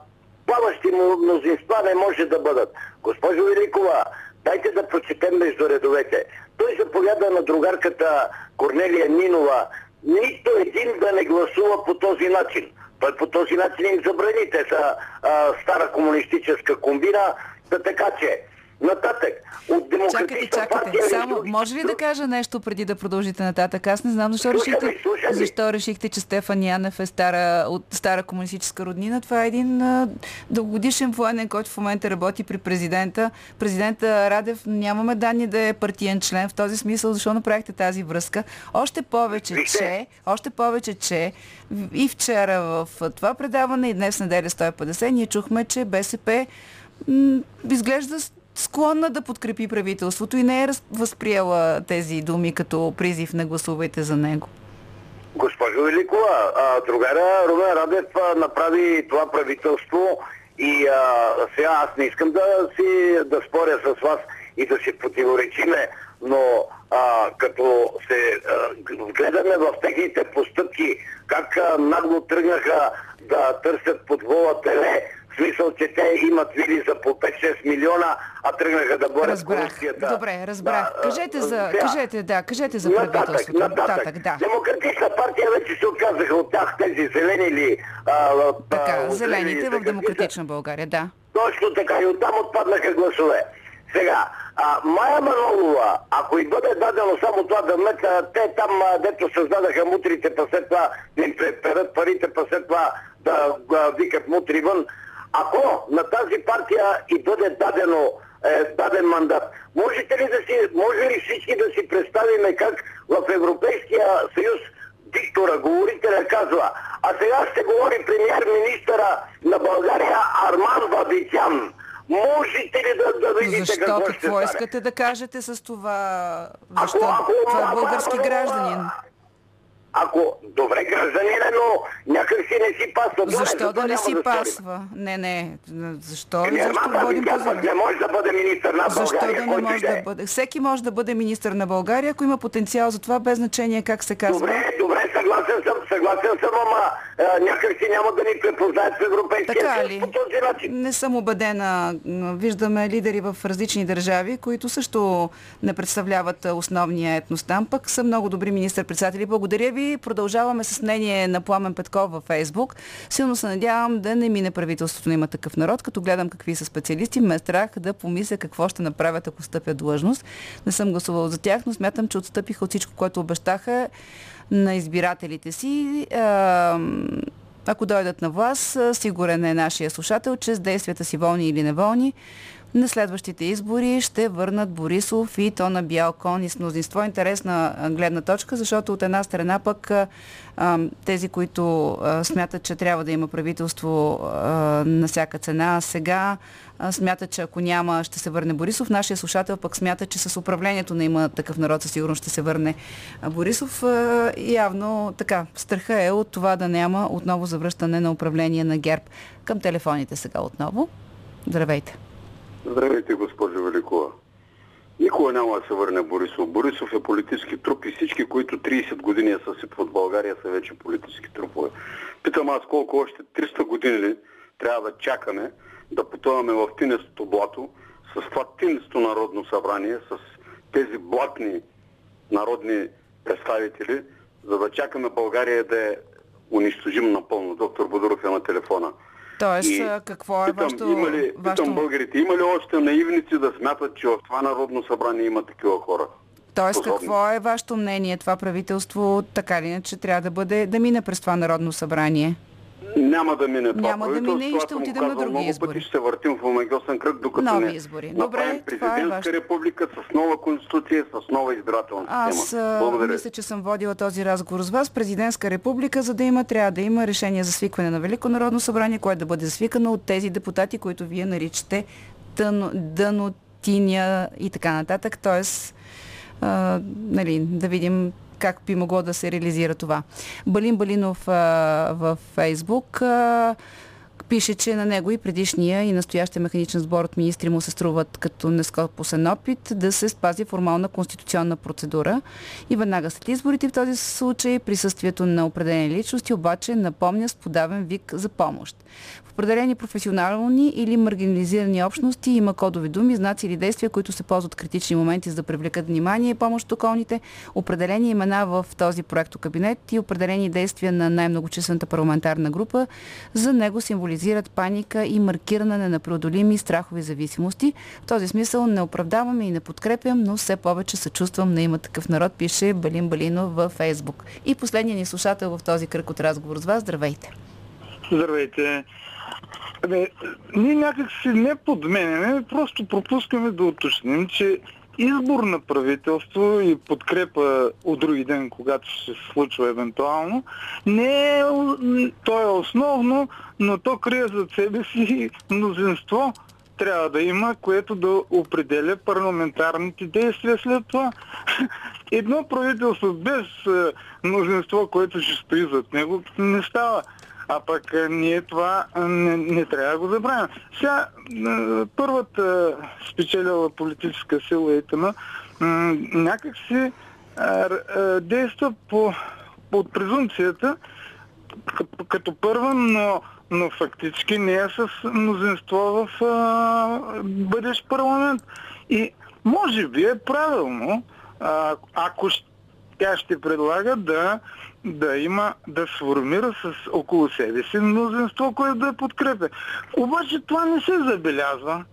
плаващи му мнозинства не може да бъдат. Госпожо Великова, дайте да прочетем между редовете. Той заповяда на другарката Корнелия Нинова нито един да не гласува по този начин. Той по този начин им забрани. Те са а, стара комунистическа комбина. Да така че, Нататък, от Чакайте, чакайте. Само, може ли да кажа нещо преди да продължите нататък? Аз не знам защо Слушам ви, решихте, слушам ви. защо решихте, че Стефан Янев е стара, от стара комунистическа роднина. Това е един а, дългогодишен военен, който в момента работи при президента. Президента Радев нямаме данни да е партиен член в този смисъл. Защо направихте тази връзка? Още повече, Вижте. че, още повече, че и вчера в това предаване и днес неделя 150 ние чухме, че БСП изглежда склонна да подкрепи правителството и не е възприела тези думи като призив не гласувайте за него. Госпожо Великова, а, другаря Румен Радев а, направи това правителство и а, сега аз не искам да си да споря с вас и да си противоречиме, но а, като се а, гледаме в техните постъпки, как а, нагло тръгнаха да търсят под гола теле, в смисъл, че те имат вили за по 5-6 милиона, а тръгнаха да борят Разбрах. корупцията. Добре, разбрах. Да, Кажете за, сега. кажете, да, кажете за Нататък, правителството. нататък. да. Демократична партия вече се отказаха от тях, тези зелени ли? А, Така, а, зелените в демократична. България, да. Точно така и оттам отпаднаха гласове. Сега, а, Майя Манолова, ако и бъде дадено само това да мета, те там, а, дето създадаха мутрите, па след това да им преперат парите, па след това да а, викат мутри вън. Ако на тази партия и бъде дадено е, даден мандат, можете ли да си, може ли всички да си представиме как в Европейския съюз диктора, говорителя казва, а сега ще говори премьер-министъра на България Арман Бабикян. Можете ли да, да видите Защо? какво ще Какво стане? искате да кажете с това? Ако- Защо? ако Това е български гражданин. Ако добре гражданина, но някак си не си пасва. Защо да не си спорим. пасва? Не, не. Защо? Еми, Защо Арман водим позор? не може да бъде министър на Защо България. да не може да да е. бъде? Всеки може да бъде министър на България, ако има потенциал за това, без значение как се казва. Добре, добре, съгласен съм, съгласен съм, ама а, някак си няма да ни препознаят в Европейския Така ли? по този начин. Не съм убедена. Виждаме лидери в различни държави, които също не представляват основния етнос там, пък са много добри министър-председатели. Благодаря ви. Продължаваме с мнение на Пламен Петков във Фейсбук. Силно се надявам да не мине правителството на има такъв народ. Като гледам какви са специалисти, ме е страх да помисля какво ще направят, ако стъпят длъжност. Не съм гласувал за тях, но смятам, че отстъпиха от всичко, което обещаха на избирателите си. Ам, ако дойдат на власт, а, сигурен е нашия слушател, че с действията си волни или неволни, на следващите избори ще върнат Борисов и то на бял кон и с мнозинство. Интересна гледна точка, защото от една страна пък тези, които смятат, че трябва да има правителство на всяка цена, сега смятат, че ако няма, ще се върне Борисов. Нашия слушател пък смята, че с управлението на има такъв народ със сигурност ще се върне Борисов. Явно така, страха е от това да няма отново завръщане на управление на ГЕРБ. Към телефоните сега отново. Здравейте. Здравейте, госпожо Великова. Никога няма да се върне Борисов. Борисов е политически труп и всички, които 30 години си под България, са вече политически трупове. Питам аз колко още 300 години ли трябва да чакаме да потъваме в тинестото блато с това тинесто народно събрание, с тези блатни народни представители, за да чакаме България да я унищожим напълно. Доктор Бодоров е на телефона. Тоест, И какво е питам, вашето... Има ли, питам вашето... българите, има ли още наивници да смятат, че в това народно събрание има такива хора? Тоест, способни? какво е вашето мнение? Това правителство така или иначе трябва да бъде да мине през това народно събрание? Няма да мине това Няма да мине и Аз ще отидем на други много избори. Пъти ще въртим в омегосен кръг, докато Нови не избори. Добре, това е президентска вашето. република с нова конституция, с нова избирателна Аз система. а, Благодаря. мисля, че съм водила този разговор с вас. Президентска република, за да има, трябва да има решение за свикване на Велико народно събрание, което да бъде свикано от тези депутати, които вие наричате дъно, дънотиня и така нататък. Тоест, а, нали, да видим как би могло да се реализира това. Балин Балинов а, в Фейсбук а, пише, че на него и предишния и настоящия механичен сбор от министри му се струват като нескопосен опит да се спази формална конституционна процедура. И веднага след изборите в този случай присъствието на определени личности обаче напомня с подавен вик за помощ. Определени професионални или маргинализирани общности има кодови думи, знаци или действия, които се ползват критични моменти, за да привлекат внимание и помощ от околните, определени имена в този проект кабинет и определени действия на най-многочислената парламентарна група за него символизират паника и маркиране на непреодолими страхови зависимости. В този смисъл не оправдаваме и не подкрепям, но все повече съчувствам на има такъв народ, пише Балин Балинов във Фейсбук. И последният ни слушател в този кръг от разговор с вас. Здравейте! Здравейте! Бе, ние някак си не подменяме, просто пропускаме да уточним, че избор на правителство и подкрепа от други ден, когато се случва евентуално, не е, то е основно, но то крие за себе си мнозинство трябва да има, което да определя парламентарните действия след това. [LAUGHS] Едно правителство без мнозинство, което ще стои зад него, не става. А пък ние това не, не трябва да го забравим. Сега първата спечелила политическа сила ИТН някак си действа по, под презумцията като първа, но, но фактически не е с мнозинство в а, бъдещ парламент. И може би е правилно, а, ако тя ще предлага да да има, да сформира с около себе си мнозинство, което да подкрепя. Обаче това не се забелязва.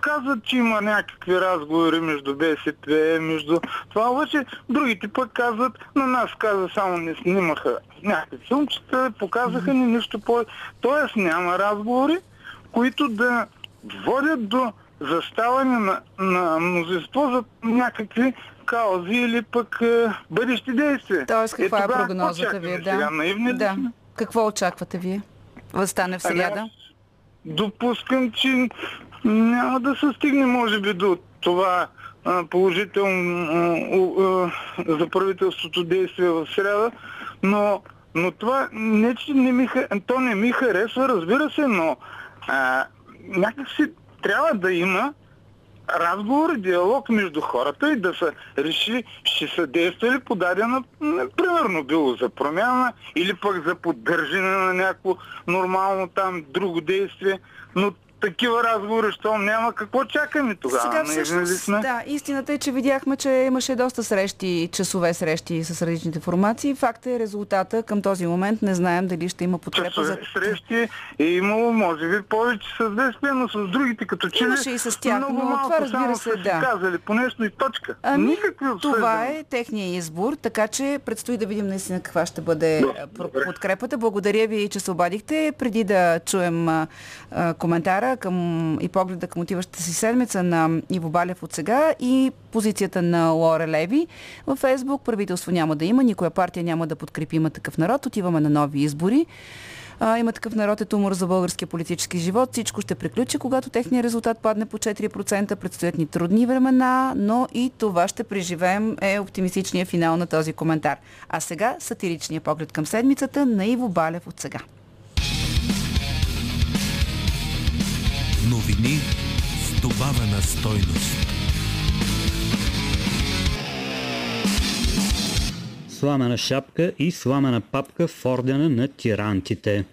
Казват, че има някакви разговори между БСП, между това, обаче другите пък казват, на нас каза само не снимаха някакви филмчета, показаха ни нищо по... Тоест няма разговори, които да водят до заставане на, на мнозинство за някакви каузи или пък е, бъдещи действия. Тоест, каква е, е прогнозата ви? Да. Сега, наивни да. Какво очаквате вие? Възстане в среда? Ами допускам, че няма да се стигне, може би, до това положително за правителството действие в среда, но, но това не, че не ми, то не ми харесва, разбира се, но а, някакси трябва да има разговор, диалог между хората и да се реши, ще са действали по дадена, примерно било за промяна или пък за поддържане на някакво нормално там друго действие. Но такива разговори, що няма какво чакаме тогава. Сега всъщност, да, истината е, че видяхме, че имаше доста срещи, часове срещи с различните формации. Факт е резултата към този момент. Не знаем дали ще има подкрепа часове за... срещи е имало, може би, повече с БСП, но с другите, като че Имаше и с тях, много но малко, това разбира се, да. казали по нещо и точка. Ами, Никакви това е техния избор, така че предстои да видим наистина каква ще бъде Добре. подкрепата. Благодаря ви, че се обадихте. Преди да чуем а, коментара, към, и погледа към отиващата си седмица на Иво Балев от сега и позицията на Лора Леви. Във Фейсбук правителство няма да има, никоя партия няма да подкрепи има такъв народ. Отиваме на нови избори. А, има такъв народ е умор за българския политически живот. Всичко ще приключи, когато техният резултат падне по 4%. Предстоят ни трудни времена, но и това ще преживеем е оптимистичният финал на този коментар. А сега сатиричният поглед към седмицата на Иво Балев от сега. Новини с добавена стойност. Сламена шапка и сламена папка в ордена на тирантите.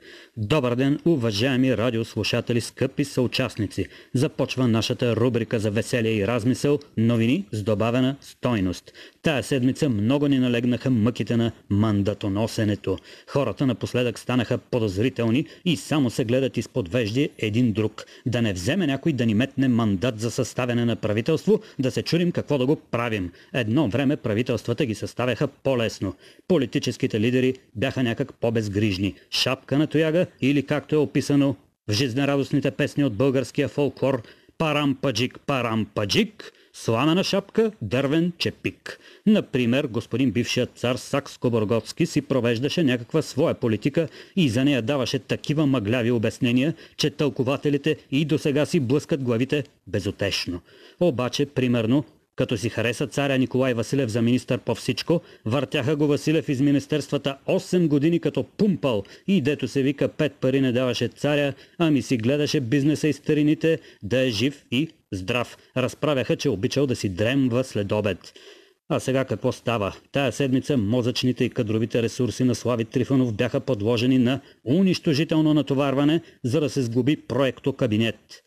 Добър ден, уважаеми радиослушатели, скъпи съучастници! Започва нашата рубрика за веселие и размисъл новини с добавена стойност. Тая седмица много ни налегнаха мъките на мандатоносенето. Хората напоследък станаха подозрителни и само се гледат изпод вежди един друг. Да не вземе някой да ни метне мандат за съставяне на правителство, да се чудим какво да го правим. Едно време правителствата ги съставяха по-лесно. Политическите лидери бяха някак по-безгрижни. Шапка на тояга или както е описано в жизнерадостните песни от българския фолклор Парампаджик, парампаджик, сламена шапка, дървен чепик. Например, господин бившият цар Сакско-Борготски си провеждаше някаква своя политика и за нея даваше такива мъгляви обяснения, че тълкователите и до сега си блъскат главите безотешно. Обаче, примерно, като си хареса царя Николай Василев за министър по всичко, въртяха го Василев из министерствата 8 години като пумпал и дето се вика пет пари не даваше царя, ами си гледаше бизнеса и старините да е жив и здрав. Разправяха, че обичал да си дремва след обед. А сега какво става? Тая седмица мозъчните и кадровите ресурси на Слави Трифонов бяха подложени на унищожително натоварване, за да се сглоби проекто кабинет.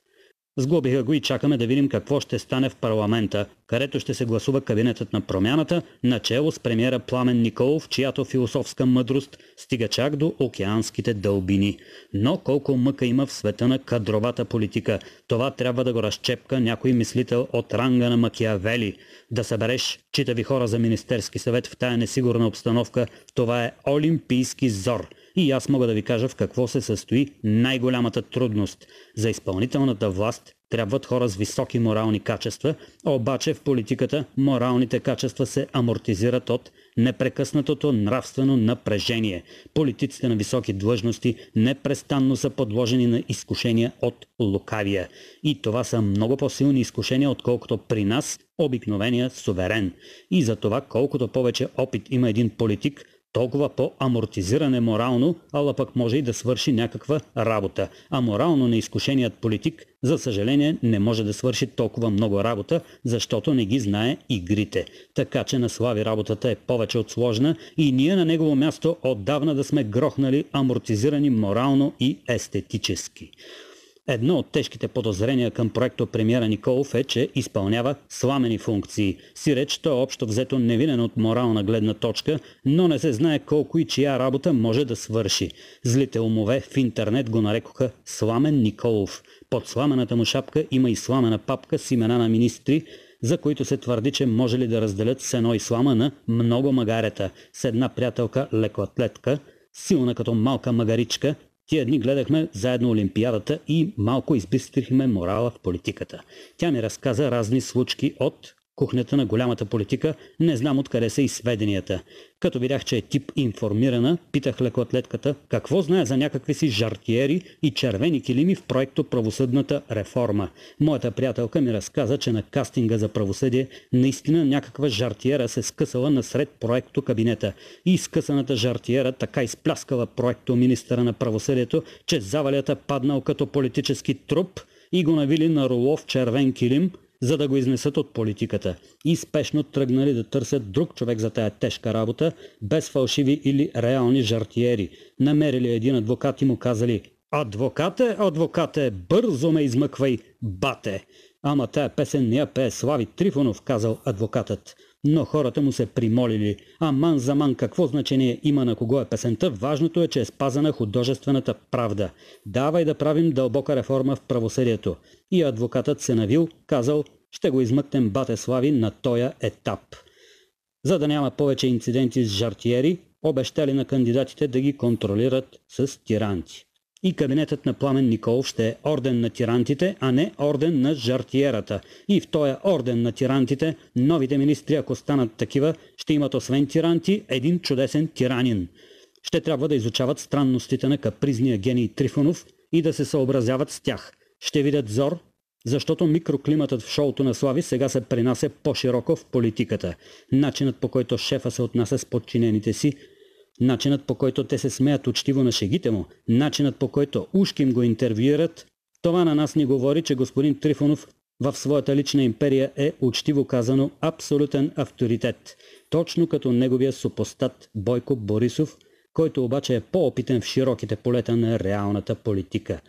Сглобиха го и чакаме да видим какво ще стане в парламента, където ще се гласува кабинетът на промяната, начало с премиера Пламен Николов, чиято философска мъдрост стига чак до океанските дълбини. Но колко мъка има в света на кадровата политика, това трябва да го разчепка някой мислител от ранга на Макиавели. Да събереш читави хора за Министерски съвет в тая несигурна обстановка, това е олимпийски зор – и аз мога да ви кажа в какво се състои най-голямата трудност. За изпълнителната власт трябват хора с високи морални качества, обаче в политиката моралните качества се амортизират от непрекъснатото нравствено напрежение. Политиците на високи длъжности непрестанно са подложени на изкушения от лукавия. И това са много по-силни изкушения, отколкото при нас обикновения суверен. И за това, колкото повече опит има един политик, толкова по-амортизиран е морално, ала пък може и да свърши някаква работа. А морално неизкушеният политик, за съжаление, не може да свърши толкова много работа, защото не ги знае игрите. Така че на Слави работата е повече от сложна и ние на негово място отдавна да сме грохнали амортизирани морално и естетически. Едно от тежките подозрения към проекто премиера Николов е, че изпълнява сламени функции. Си реч той е общо взето невинен от морална гледна точка, но не се знае колко и чия работа може да свърши. Злите умове в интернет го нарекоха Сламен Николов. Под сламената му шапка има и сламена папка с имена на министри, за които се твърди, че може ли да разделят сено и слама на много магарета с една приятелка лекоатлетка, силна като малка магаричка, Тия дни гледахме заедно Олимпиадата и малко избистрихме морала в политиката. Тя ми разказа разни случки от кухнята на голямата политика, не знам откъде са и сведенията. Като видях, че е тип информирана, питах лекоатлетката какво знае за някакви си жартиери и червени килими в проекто Правосъдната реформа. Моята приятелка ми разказа, че на кастинга за правосъдие наистина някаква жартиера се скъсала насред проекто кабинета. И скъсаната жартиера така изпляскала проекто министъра на правосъдието, че завалята паднал като политически труп и го навили на рулов червен килим – за да го изнесат от политиката и спешно тръгнали да търсят друг човек за тая тежка работа, без фалшиви или реални жартиери. Намерили един адвокат и му казали «Адвокате, адвокате, бързо ме измъквай, бате!» Ама тая песен не я пее Слави Трифонов, казал адвокатът. Но хората му се примолили. А ман за ман какво значение има на кого е песента, важното е, че е спазана художествената правда. Давай да правим дълбока реформа в правосъдието. И адвокатът се навил, казал, ще го измъкнем бате Слави на тоя етап. За да няма повече инциденти с жартиери, обещали на кандидатите да ги контролират с тиранти и кабинетът на Пламен Николов ще е орден на тирантите, а не орден на жартиерата. И в този орден на тирантите, новите министри, ако станат такива, ще имат освен тиранти, един чудесен тиранин. Ще трябва да изучават странностите на капризния гений Трифонов и да се съобразяват с тях. Ще видят зор, защото микроклиматът в шоуто на Слави сега се принася по-широко в политиката. Начинът по който шефа се отнася с подчинените си начинът по който те се смеят учтиво на шегите му, начинът по който ушким го интервюират, това на нас ни говори, че господин Трифонов в своята лична империя е учтиво казано абсолютен авторитет, точно като неговия супостат Бойко Борисов, който обаче е по-опитен в широките полета на реалната политика.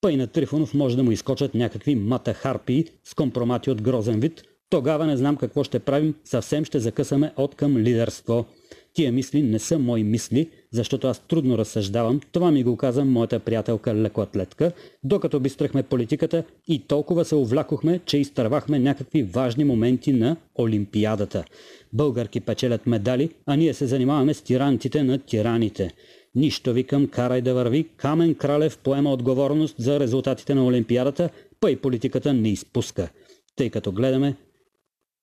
Пъй на Трифонов може да му изкочат някакви мата харпии с компромати от грозен вид, тогава не знам какво ще правим, съвсем ще закъсаме от към лидерство. Тия мисли не са мои мисли, защото аз трудно разсъждавам. Това ми го каза моята приятелка лекоатлетка, докато бистрахме политиката и толкова се увлякохме, че изтървахме някакви важни моменти на Олимпиадата. Българки печелят медали, а ние се занимаваме с тирантите на тираните. Нищо викам, карай да върви. Камен Кралев поема отговорност за резултатите на Олимпиадата, па и политиката не изпуска. Тъй като гледаме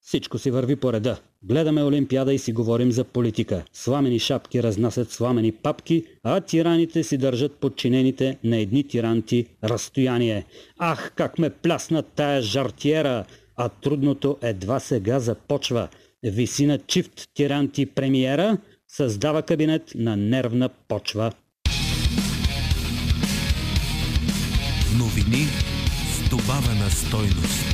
всичко си върви по реда. Гледаме Олимпиада и си говорим за политика. Сламени шапки разнасят сламени папки, а тираните си държат подчинените на едни тиранти разстояние. Ах, как ме плясна тая жартиера! А трудното едва сега започва. Виси на чифт тиранти премиера, създава кабинет на нервна почва. Новини с добавена стойност.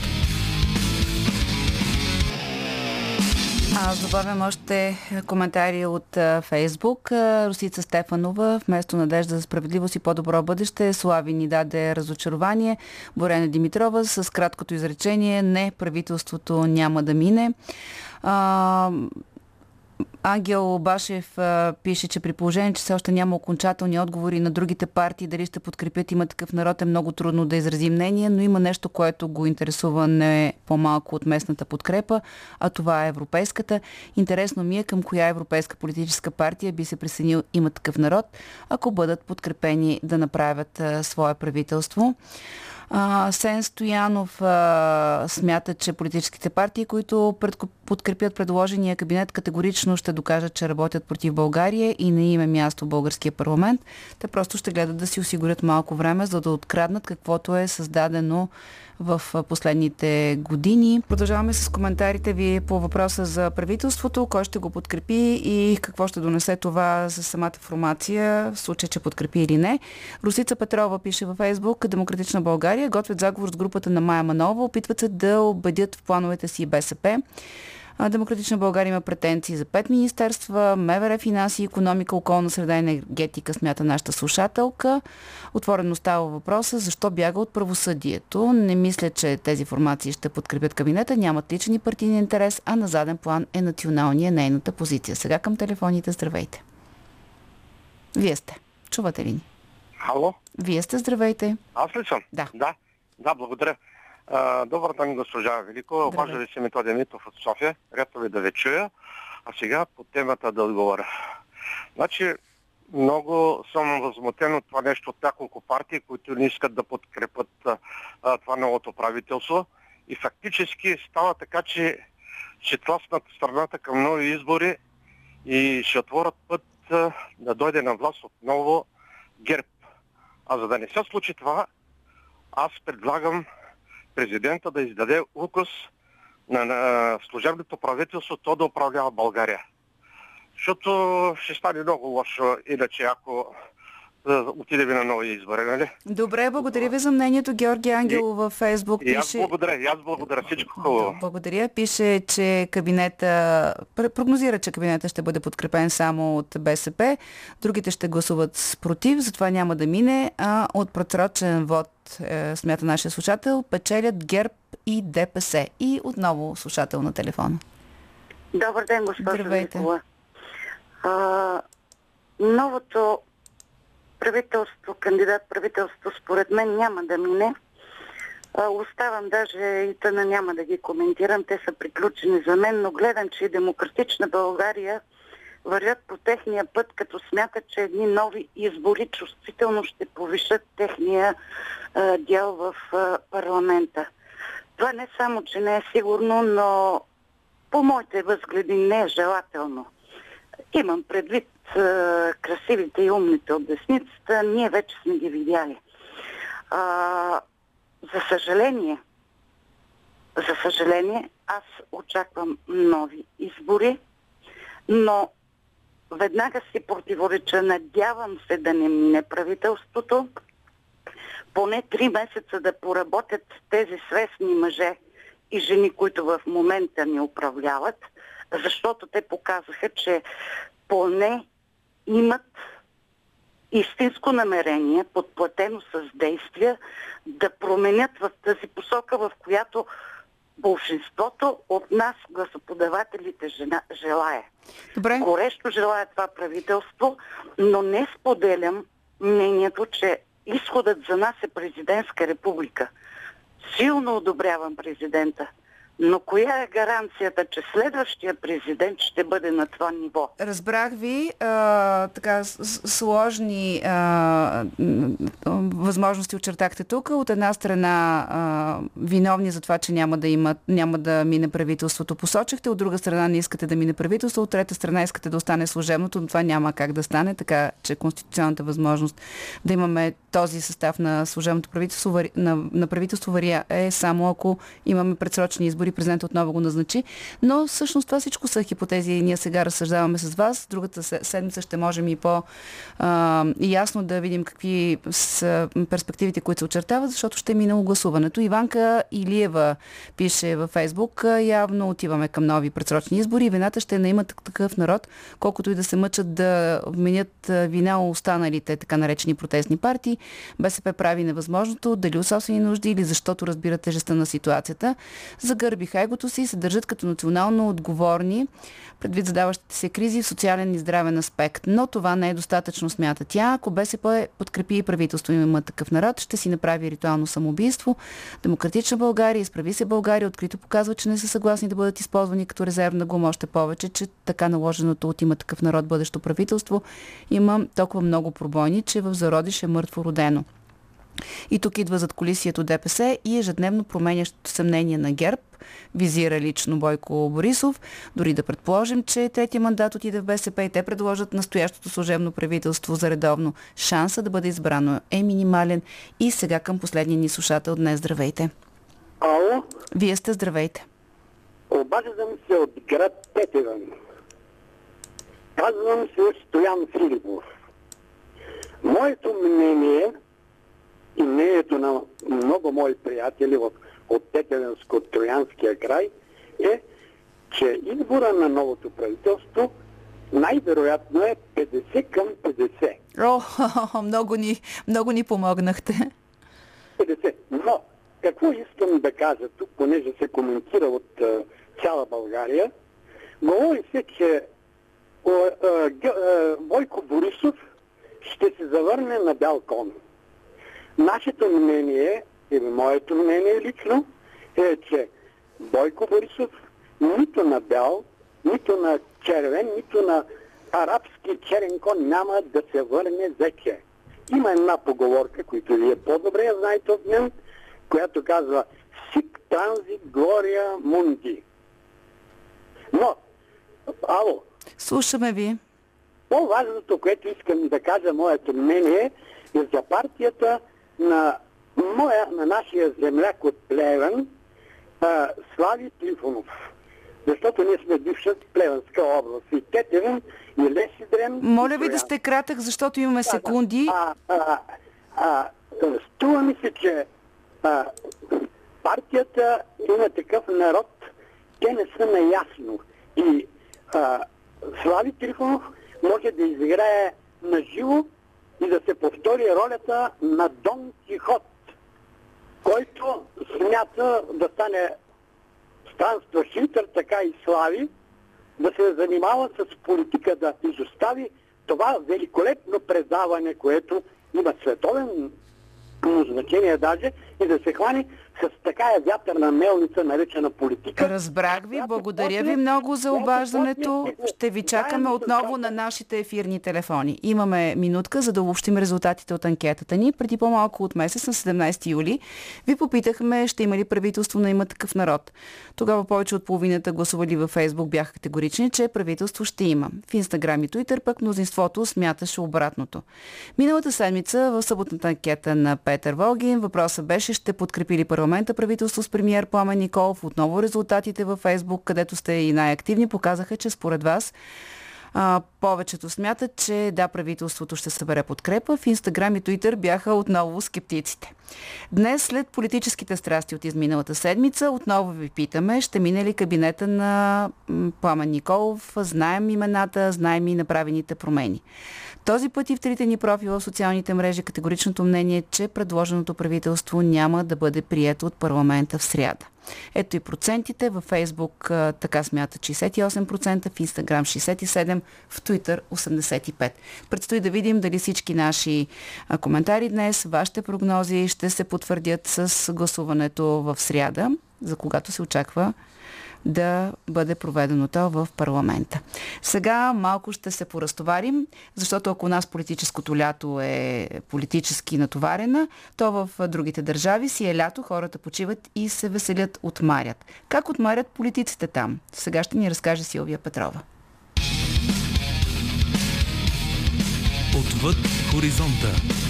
Аз добавям още коментари от Фейсбук. Русица Стефанова, вместо надежда за справедливост и по-добро бъдеще, Слави ни даде разочарование. Борена Димитрова с краткото изречение не, правителството няма да мине. А, Ангел Башев а, пише, че при положение, че все още няма окончателни отговори на другите партии, дали ще подкрепят има такъв народ, е много трудно да изрази мнение, но има нещо, което го интересува не по-малко от местната подкрепа, а това е европейската. Интересно ми е към коя европейска политическа партия би се присъединил има такъв народ, ако бъдат подкрепени да направят а, свое правителство. Сен Стоянов а, смята, че политическите партии, които пред, подкрепят предложения кабинет, категорично ще докажат, че работят против България и не им е място в българския парламент. Те просто ще гледат да си осигурят малко време, за да откраднат каквото е създадено в последните години. Продължаваме с коментарите ви по въпроса за правителството, кой ще го подкрепи и какво ще донесе това за самата формация, в случай, че подкрепи или не. Русица Петрова пише във Фейсбук Демократична България готвят заговор с групата на Майя Манова, опитват се да убедят в плановете си БСП. Демократична България има претенции за пет министерства, МВР, финанси, економика, околна среда и енергетика, смята нашата слушателка. Отворено става въпроса защо бяга от правосъдието. Не мисля, че тези формации ще подкрепят кабинета, нямат личен и партийен интерес, а на заден план е националния нейната позиция. Сега към телефоните. Здравейте. Вие сте. Чувате ли ни? Ало? Вие сте, здравейте. Аз ли съм? Да. Да, да благодаря. Добър ден, госпожа Велико. Обажда ви се Методия Митов от София. Рято ви да ви чуя. А сега по темата да отговоря. Значи, много съм възмутен от това нещо от няколко партии, които не искат да подкрепят а, това новото правителство. И фактически става така, че ще тласнат страната към нови избори и ще отворят път а, да дойде на власт отново ГЕРБ. А за да не се случи това, аз предлагам президента да издаде указ на, на служебното правителство то да управлява България. Защото ще стане много лошо, иначе ако отиде ви на нови избори, нали? Добре, благодаря ви за мнението. Георги Ангелов във Фейсбук пише... И аз благодаря, и аз благодаря. Всичко хубаво. Благодаря. Пише, че кабинета... Прогнозира, че кабинета ще бъде подкрепен само от БСП. Другите ще гласуват против, затова няма да мине. А от просрочен вод, е, смята нашия слушател, печелят ГЕРБ и ДПС. И отново слушател на телефона. Добър ден, госпожо Никола. новото правителство, кандидат правителство, според мен няма да мине. Оставам даже и тъна няма да ги коментирам. Те са приключени за мен, но гледам, че и Демократична България вървят по техния път, като смятат, че едни нови избори чувствително ще повишат техния а, дял в а, парламента. Това не само, че не е сигурно, но по моите възгледи не е желателно. Имам предвид а, красивите и умните от десницата, ние вече сме ги видяли. А, за съжаление, за съжаление, аз очаквам нови избори, но веднага си противореча. Надявам се да не мине правителството, поне три месеца да поработят тези свестни мъже и жени, които в момента ни управляват, защото те показаха, че поне имат истинско намерение, подплатено с действия, да променят в тази посока, в която большинството от нас, гласоподавателите, жена, желая. Добре. Горещо желая това правителство, но не споделям мнението, че изходът за нас е президентска република. Силно одобрявам президента. Но коя е гаранцията, че следващия президент ще бъде на това ниво? Разбрах ви. А, така сложни а, възможности очертахте тук. От една страна а, виновни за това, че няма да, има, няма да мине правителството посочихте, от друга страна не искате да мине правителство, от трета страна искате да остане служебното, но това няма как да стане, така че конституционната възможност да имаме този състав на служебното правителство на, на правителство вария е само ако имаме предсрочни избори избори президент отново го назначи. Но всъщност това всичко са хипотези и ние сега разсъждаваме с вас. Другата седмица ще можем и по-ясно да видим какви са перспективите, които се очертават, защото ще е минало гласуването. Иванка Илиева пише във Фейсбук, явно отиваме към нови предсрочни избори. Вината ще не имат такъв народ, колкото и да се мъчат да вменят вина останалите така наречени протестни партии. БСП прави невъзможното, дали от собствени нужди или защото разбира тежестта на ситуацията. Загърбиха егото си и се държат като национално отговорни предвид задаващите се кризи в социален и здравен аспект. Но това не е достатъчно, смята тя. Ако БСП подкрепи и правителство има такъв народ, ще си направи ритуално самоубийство. Демократична България, изправи се България, открито показва, че не са съгласни да бъдат използвани като резервна гума. Още повече, че така наложеното от има такъв народ бъдещо правителство има толкова много пробойни, че в зародиш е мъртво родено. И тук идва зад колисието ДПС и ежедневно променящото съмнение на ГЕРБ, визира лично Бойко Борисов. Дори да предположим, че третия мандат отиде в БСП и те предложат настоящото служебно правителство за редовно. Шанса да бъде избрано е минимален. И сега към последния ни слушател днес. Здравейте. Ало? Вие сте здравейте. Обаждам се от град Петеван. Казвам се Стоян Филипов. Моето мнение и мнението на много мои приятели от, от Тетевенско-Троянския край е, че избора на новото правителство най-вероятно е 50 към 50. О, [LAUGHS] много ни, много ни помогнахте. 50. Но, какво искам да кажа тук, понеже се коментира от uh, цяла България, говори се, че Бойко Борисов ще се завърне на бял кон. Нашето мнение, или моето мнение лично, е, че Бойко Борисов нито на бял, нито на червен, нито на арабски черен кон няма да се върне вече. Има една поговорка, която вие по-добре знаете от мен, която казва Сик транзит глория мунди. Но, ало. Слушаме ви. По-важното, което искам да кажа, моето мнение, е за партията на, моя, на нашия земляк от Плевен, а, Слави Трифонов. Защото ние сме бивша Плевенска област. И Тетевен, и Лесидрен. Моля ви да сте кратък, защото имаме секунди. А, а, а, струва ми се, че а, партията има такъв народ, те не са наясно. И а, Слави Трифонов може да изиграе на живо и да се повтори ролята на Дон Кихот, който смята да стане странстващитър, така и слави, да се занимава с политика, да изостави това великолепно предаване, което има световен значение даже и да се хвани с такая вятърна мелница, наречена политика. Разбрах ви. Благодаря ви много за обаждането. Ще ви чакаме отново на нашите ефирни телефони. Имаме минутка, за да обобщим резултатите от анкетата ни. Преди по-малко от месец, на 17 юли, ви попитахме, ще има ли правителство на има такъв народ. Тогава повече от половината гласували във Фейсбук бяха категорични, че правителство ще има. В Инстаграм и Туитър пък мнозинството смяташе обратното. Миналата седмица в съботната анкета на Петър Волгин въпросът беше ще подкрепи ли парламента правителство с премиер Пламен Николов. Отново резултатите във Фейсбук, където сте и най-активни, показаха, че според вас а, повечето смятат, че да, правителството ще събере подкрепа. В Инстаграм и Твитър бяха отново скептиците. Днес, след политическите страсти от изминалата седмица, отново ви питаме, ще мине ли кабинета на Пламен Николов? Знаем имената, знаем и направените промени. Този път и в трите ни профила в социалните мрежи категоричното мнение, че предложеното правителство няма да бъде прието от парламента в сряда. Ето и процентите. Във Фейсбук така смята 68%, в Инстаграм 67%, в Твитър 85%. Предстои да видим дали всички наши коментари днес, вашите прогнози ще се потвърдят с гласуването в сряда, за когато се очаква да бъде проведено то в парламента. Сега малко ще се поразтоварим, защото ако у нас политическото лято е политически натоварена, то в другите държави си е лято, хората почиват и се веселят, отмарят. Как отмарят политиците там? Сега ще ни разкаже Силвия Петрова. Отвъд хоризонта.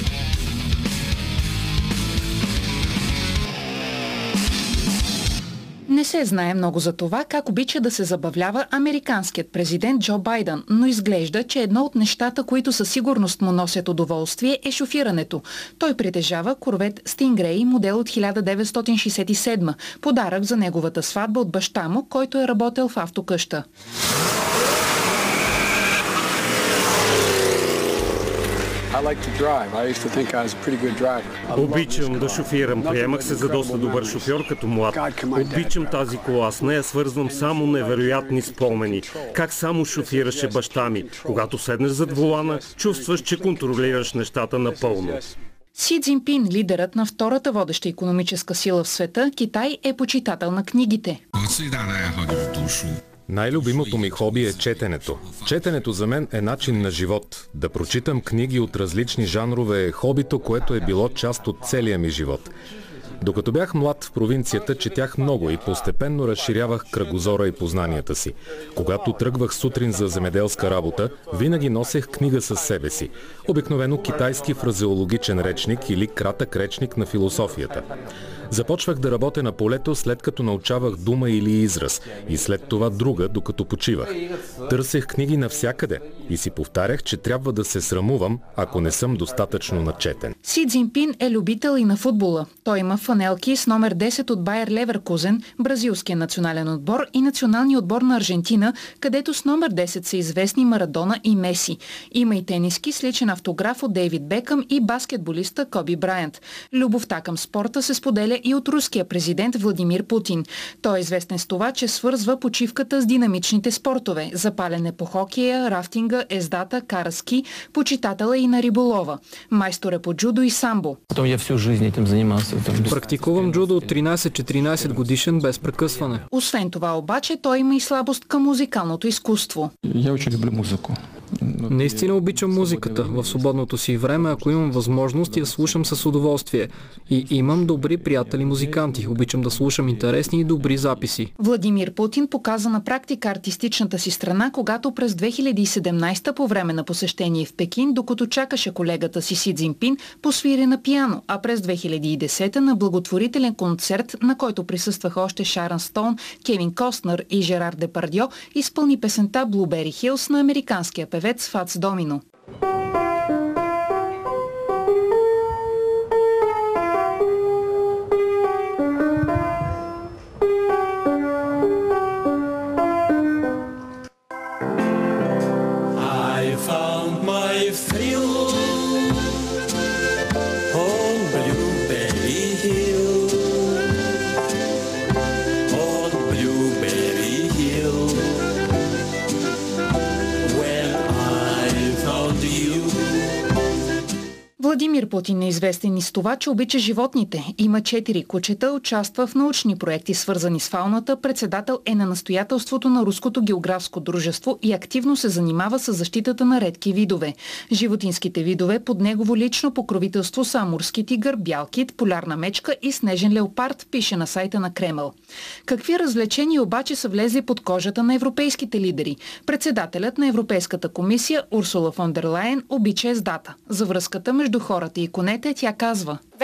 Не се знае много за това как обича да се забавлява американският президент Джо Байден, но изглежда, че едно от нещата, които със сигурност му носят удоволствие е шофирането. Той притежава корвет Stingray модел от 1967, подарък за неговата сватба от баща му, който е работил в автокъща. Обичам да шофирам. Приемах се за доста добър шофьор като млад. Обичам тази кола. С нея свързвам само невероятни спомени. Как само шофираше баща ми. Когато седнеш зад волана, чувстваш, че контролираш нещата напълно. Си Цзинпин, лидерът на втората водеща економическа сила в света, Китай е почитател на книгите. Най-любимото ми хоби е четенето. Четенето за мен е начин на живот. Да прочитам книги от различни жанрове е хобито, което е било част от целия ми живот. Докато бях млад в провинцията, четях много и постепенно разширявах кръгозора и познанията си. Когато тръгвах сутрин за земеделска работа, винаги носех книга със себе си. Обикновено китайски фразеологичен речник или кратък речник на философията. Започвах да работя на полето след като научавах дума или израз и след това друга, докато почивах. Търсех книги навсякъде и си повтарях, че трябва да се срамувам, ако не съм достатъчно начетен. Си Цзинпин е любител и на футбола. Той има фанелки с номер 10 от Байер Леверкузен, бразилския национален отбор и националния отбор на Аржентина, където с номер 10 са известни Марадона и Меси. Има и тениски с личен автограф от Дейвид Бекъм и баскетболиста Коби Брайант. Любовта към спорта се споделя и от руския президент Владимир Путин. Той е известен с това, че свързва почивката с динамичните спортове – запалене по хокея, рафтинга, ездата, караски, почитателя и на риболова. Майстор е по джудо и самбо. Занимался. Практикувам джудо от 13-14 годишен без прекъсване. Освен това обаче, той има и слабост към музикалното изкуство. Я очень люблю музыку. Наистина обичам музиката. В свободното си време, ако имам възможност, я слушам с удоволствие. И имам добри приятели музиканти. Обичам да слушам интересни и добри записи. Владимир Путин показа на практика артистичната си страна, когато през 2017 по време на посещение в Пекин, докато чакаше колегата си Си Цзинпин, посвири на пиано, а през 2010 на благотворителен концерт, на който присъстваха още Шаран Стоун, Кевин Костнер и Жерар Депардьо, изпълни песента Blueberry Hills на американския певец Фац Домино. I Владимир Путин е известен и с това, че обича животните. Има четири кучета, участва в научни проекти, свързани с фауната, председател е на настоятелството на Руското географско дружество и активно се занимава с защитата на редки видове. Животинските видове под негово лично покровителство са амурски тигър, бял кит, полярна мечка и снежен леопард, пише на сайта на Кремъл. Какви развлечения обаче са влезли под кожата на европейските лидери? Председателят на Европейската комисия Урсула фон дер Лайен обича ездата. За връзката между хората и конете тя казва –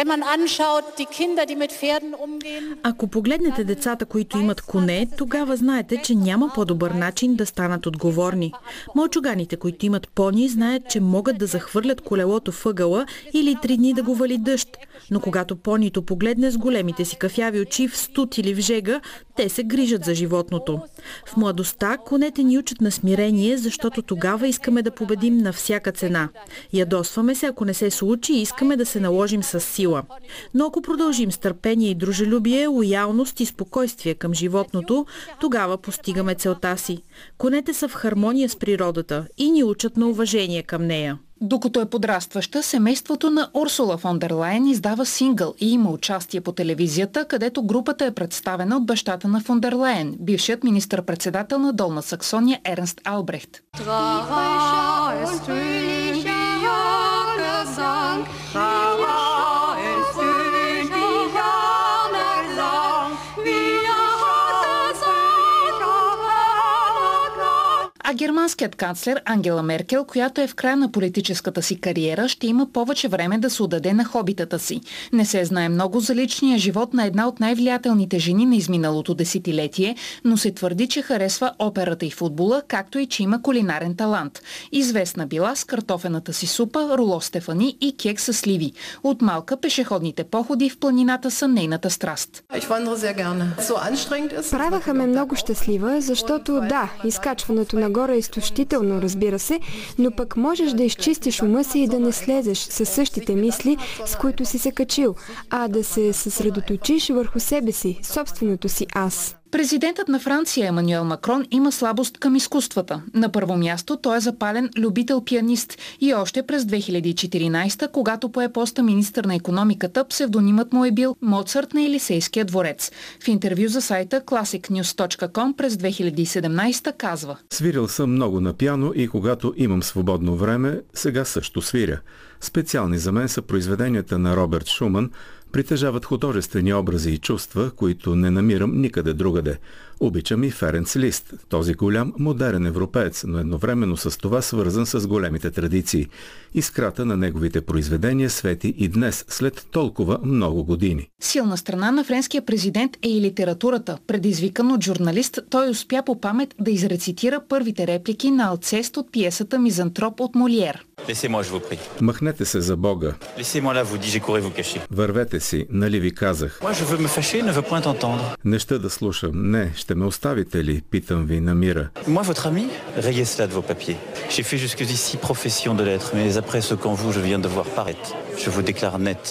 ако погледнете децата, които имат коне, тогава знаете, че няма по-добър начин да станат отговорни. Мълчуганите, които имат пони, знаят, че могат да захвърлят колелото въгъла или три дни да го вали дъжд. Но когато понито погледне с големите си кафяви очи в студ или в жега, те се грижат за животното. В младостта конете ни учат на смирение, защото тогава искаме да победим на всяка цена. Ядосваме се, ако не се случи и искаме да се наложим с сила. Но ако продължим с търпение и дружелюбие, лоялност и спокойствие към животното, тогава постигаме целта си. Конете са в хармония с природата и ни учат на уважение към нея. Докато е подрастваща, семейството на Урсула фон дер Лайен издава сингъл и има участие по телевизията, където групата е представена от бащата на фон дер Лайен, бившият министър-председател на Долна Саксония Ернст Албрехт. А германският канцлер Ангела Меркел, която е в края на политическата си кариера, ще има повече време да се отдаде на хобитата си. Не се знае много за личния живот на една от най-влиятелните жени на изминалото десетилетие, но се твърди, че харесва операта и футбола, както и че има кулинарен талант. Известна била с картофената си супа, руло Стефани и кек с сливи. От малка пешеходните походи в планината са нейната страст. Праваха ме много щастлива, защото да, изкачването нагоре е изтощително, разбира се, но пък можеш да изчистиш ума си и да не слезеш със същите мисли, с които си се качил, а да се съсредоточиш върху себе си, собственото си аз. Президентът на Франция Емануел Макрон има слабост към изкуствата. На първо място той е запален любител пианист и още през 2014, когато пое поста министър на економиката, псевдонимът му е бил Моцарт на Елисейския дворец. В интервю за сайта classicnews.com през 2017 казва Свирил съм много на пяно и когато имам свободно време, сега също свиря. Специални за мен са произведенията на Роберт Шуман, притежават художествени образи и чувства, които не намирам никъде другаде. Обичам и Ференц Лист, този голям модерен европеец, но едновременно с това свързан с големите традиции. Искрата на неговите произведения свети и днес, след толкова много години. Силна страна на френския президент е и литературата. Предизвикан от журналист, той успя по памет да изрецитира първите реплики на Алцест от пиесата Мизантроп от Молиер. Махнете се за Бога. Вървете си, нали ви казах. Moi, je veux me fâcher, ne veux point entendre. Не ще да слушам. Не, ще ме оставите ли? Питам ви на мира. Moi, votre ami, rayez cela de vos papiers. J'ai fait jusqu'ici profession de l'être, mais après ce qu'en vous je viens de voir paraître, je vous déclare net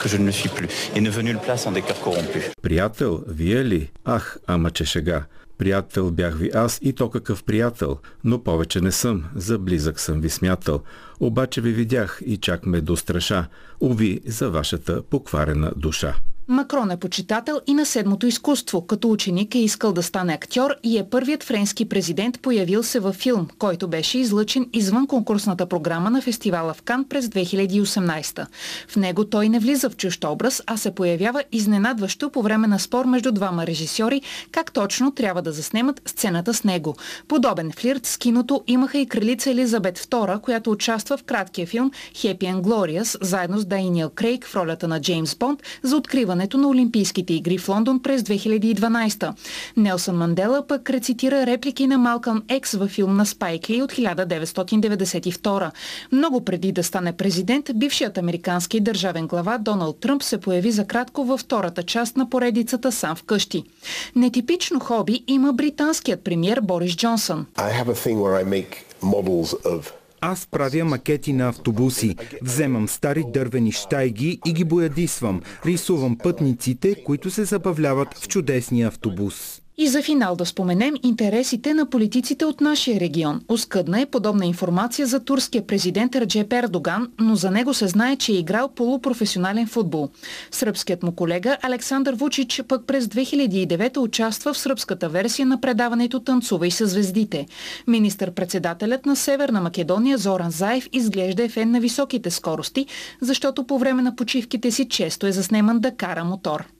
que je ne le suis plus et ne veux nulle place en des cœurs corrompus. Приятел, вие ли? Ах, ама че шега. Приятел бях ви аз и то какъв приятел, но повече не съм, за близък съм ви смятал. Обаче ви видях и чак ме достраша. Уви за вашата покварена душа. Макрон е почитател и на седмото изкуство. Като ученик е искал да стане актьор и е първият френски президент появил се във филм, който беше излъчен извън конкурсната програма на фестивала в Кан през 2018. В него той не влиза в чужд образ, а се появява изненадващо по време на спор между двама режисьори, как точно трябва да заснемат сцената с него. Подобен флирт с киното имаха и кралица Елизабет II, която участва в краткия филм Happy and Glorious, заедно с Дайниел Крейг в ролята на Джеймс Бонд за откриване на Олимпийските игри в Лондон през 2012. Нелсън Мандела пък рецитира реплики на Малкъм Екс във филм на Спайк Ли от 1992. Много преди да стане президент, бившият американски държавен глава Доналд Тръмп се появи за кратко във втората част на поредицата сам вкъщи. Нетипично хоби има британският премьер Борис Джонсън. I have a thing where I make models of аз правя макети на автобуси. Вземам стари дървени щайги и ги боядисвам. Рисувам пътниците, които се забавляват в чудесния автобус. И за финал да споменем интересите на политиците от нашия регион. Оскъдна е подобна информация за турския президент Раджеп Ердоган, но за него се знае, че е играл полупрофесионален футбол. Сръбският му колега Александър Вучич пък през 2009 участва в сръбската версия на предаването Танцувай с звездите. Министър-председателят на Северна Македония Зоран Заев изглежда е фен на високите скорости, защото по време на почивките си често е заснеман да кара мотор.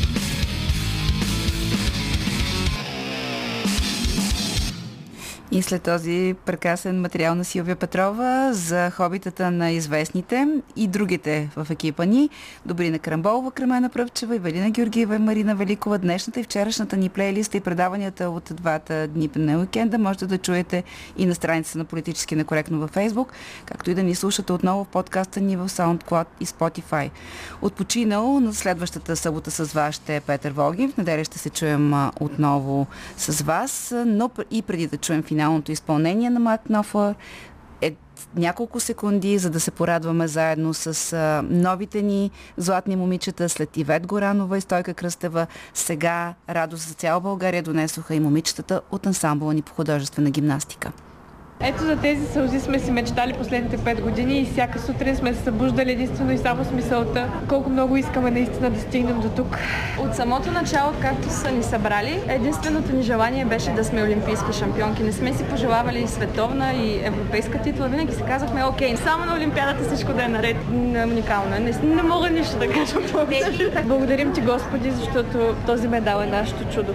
И след този прекрасен материал на Силвия Петрова за хобитата на известните и другите в екипа ни, Добрина Крамболова, Кремена Пръвчева, Ивелина Георгиева и Марина Великова. Днешната и вчерашната ни плейлиста и предаванията от двата дни на уикенда можете да чуете и на страницата на Политически некоректно във Фейсбук, както и да ни слушате отново в подкаста ни в SoundCloud и Spotify. Отпочинал на следващата събота с вас ще е Петър Волгин. В неделя ще се чуем отново с вас, но и преди да чуем финал финалното изпълнение на Марк Нофлър е няколко секунди, за да се порадваме заедно с а, новите ни златни момичета след Ивет Горанова и Стойка Кръстева. Сега радост за цяла България донесоха и момичетата от ансамбъла ни по художествена гимнастика. Ето за тези сълзи сме си мечтали последните 5 години и всяка сутрин сме се събуждали единствено и само с мисълта колко много искаме наистина да стигнем до тук. От самото начало, както са ни събрали, единственото ни желание беше да сме олимпийски шампионки. Не сме си пожелавали и световна и европейска титла. Винаги си казахме, окей, само на Олимпиадата всичко да е наред. Уникално е. Не, не мога нищо да кажа повече. Благодарим ти, Господи, защото този медал е нашето чудо.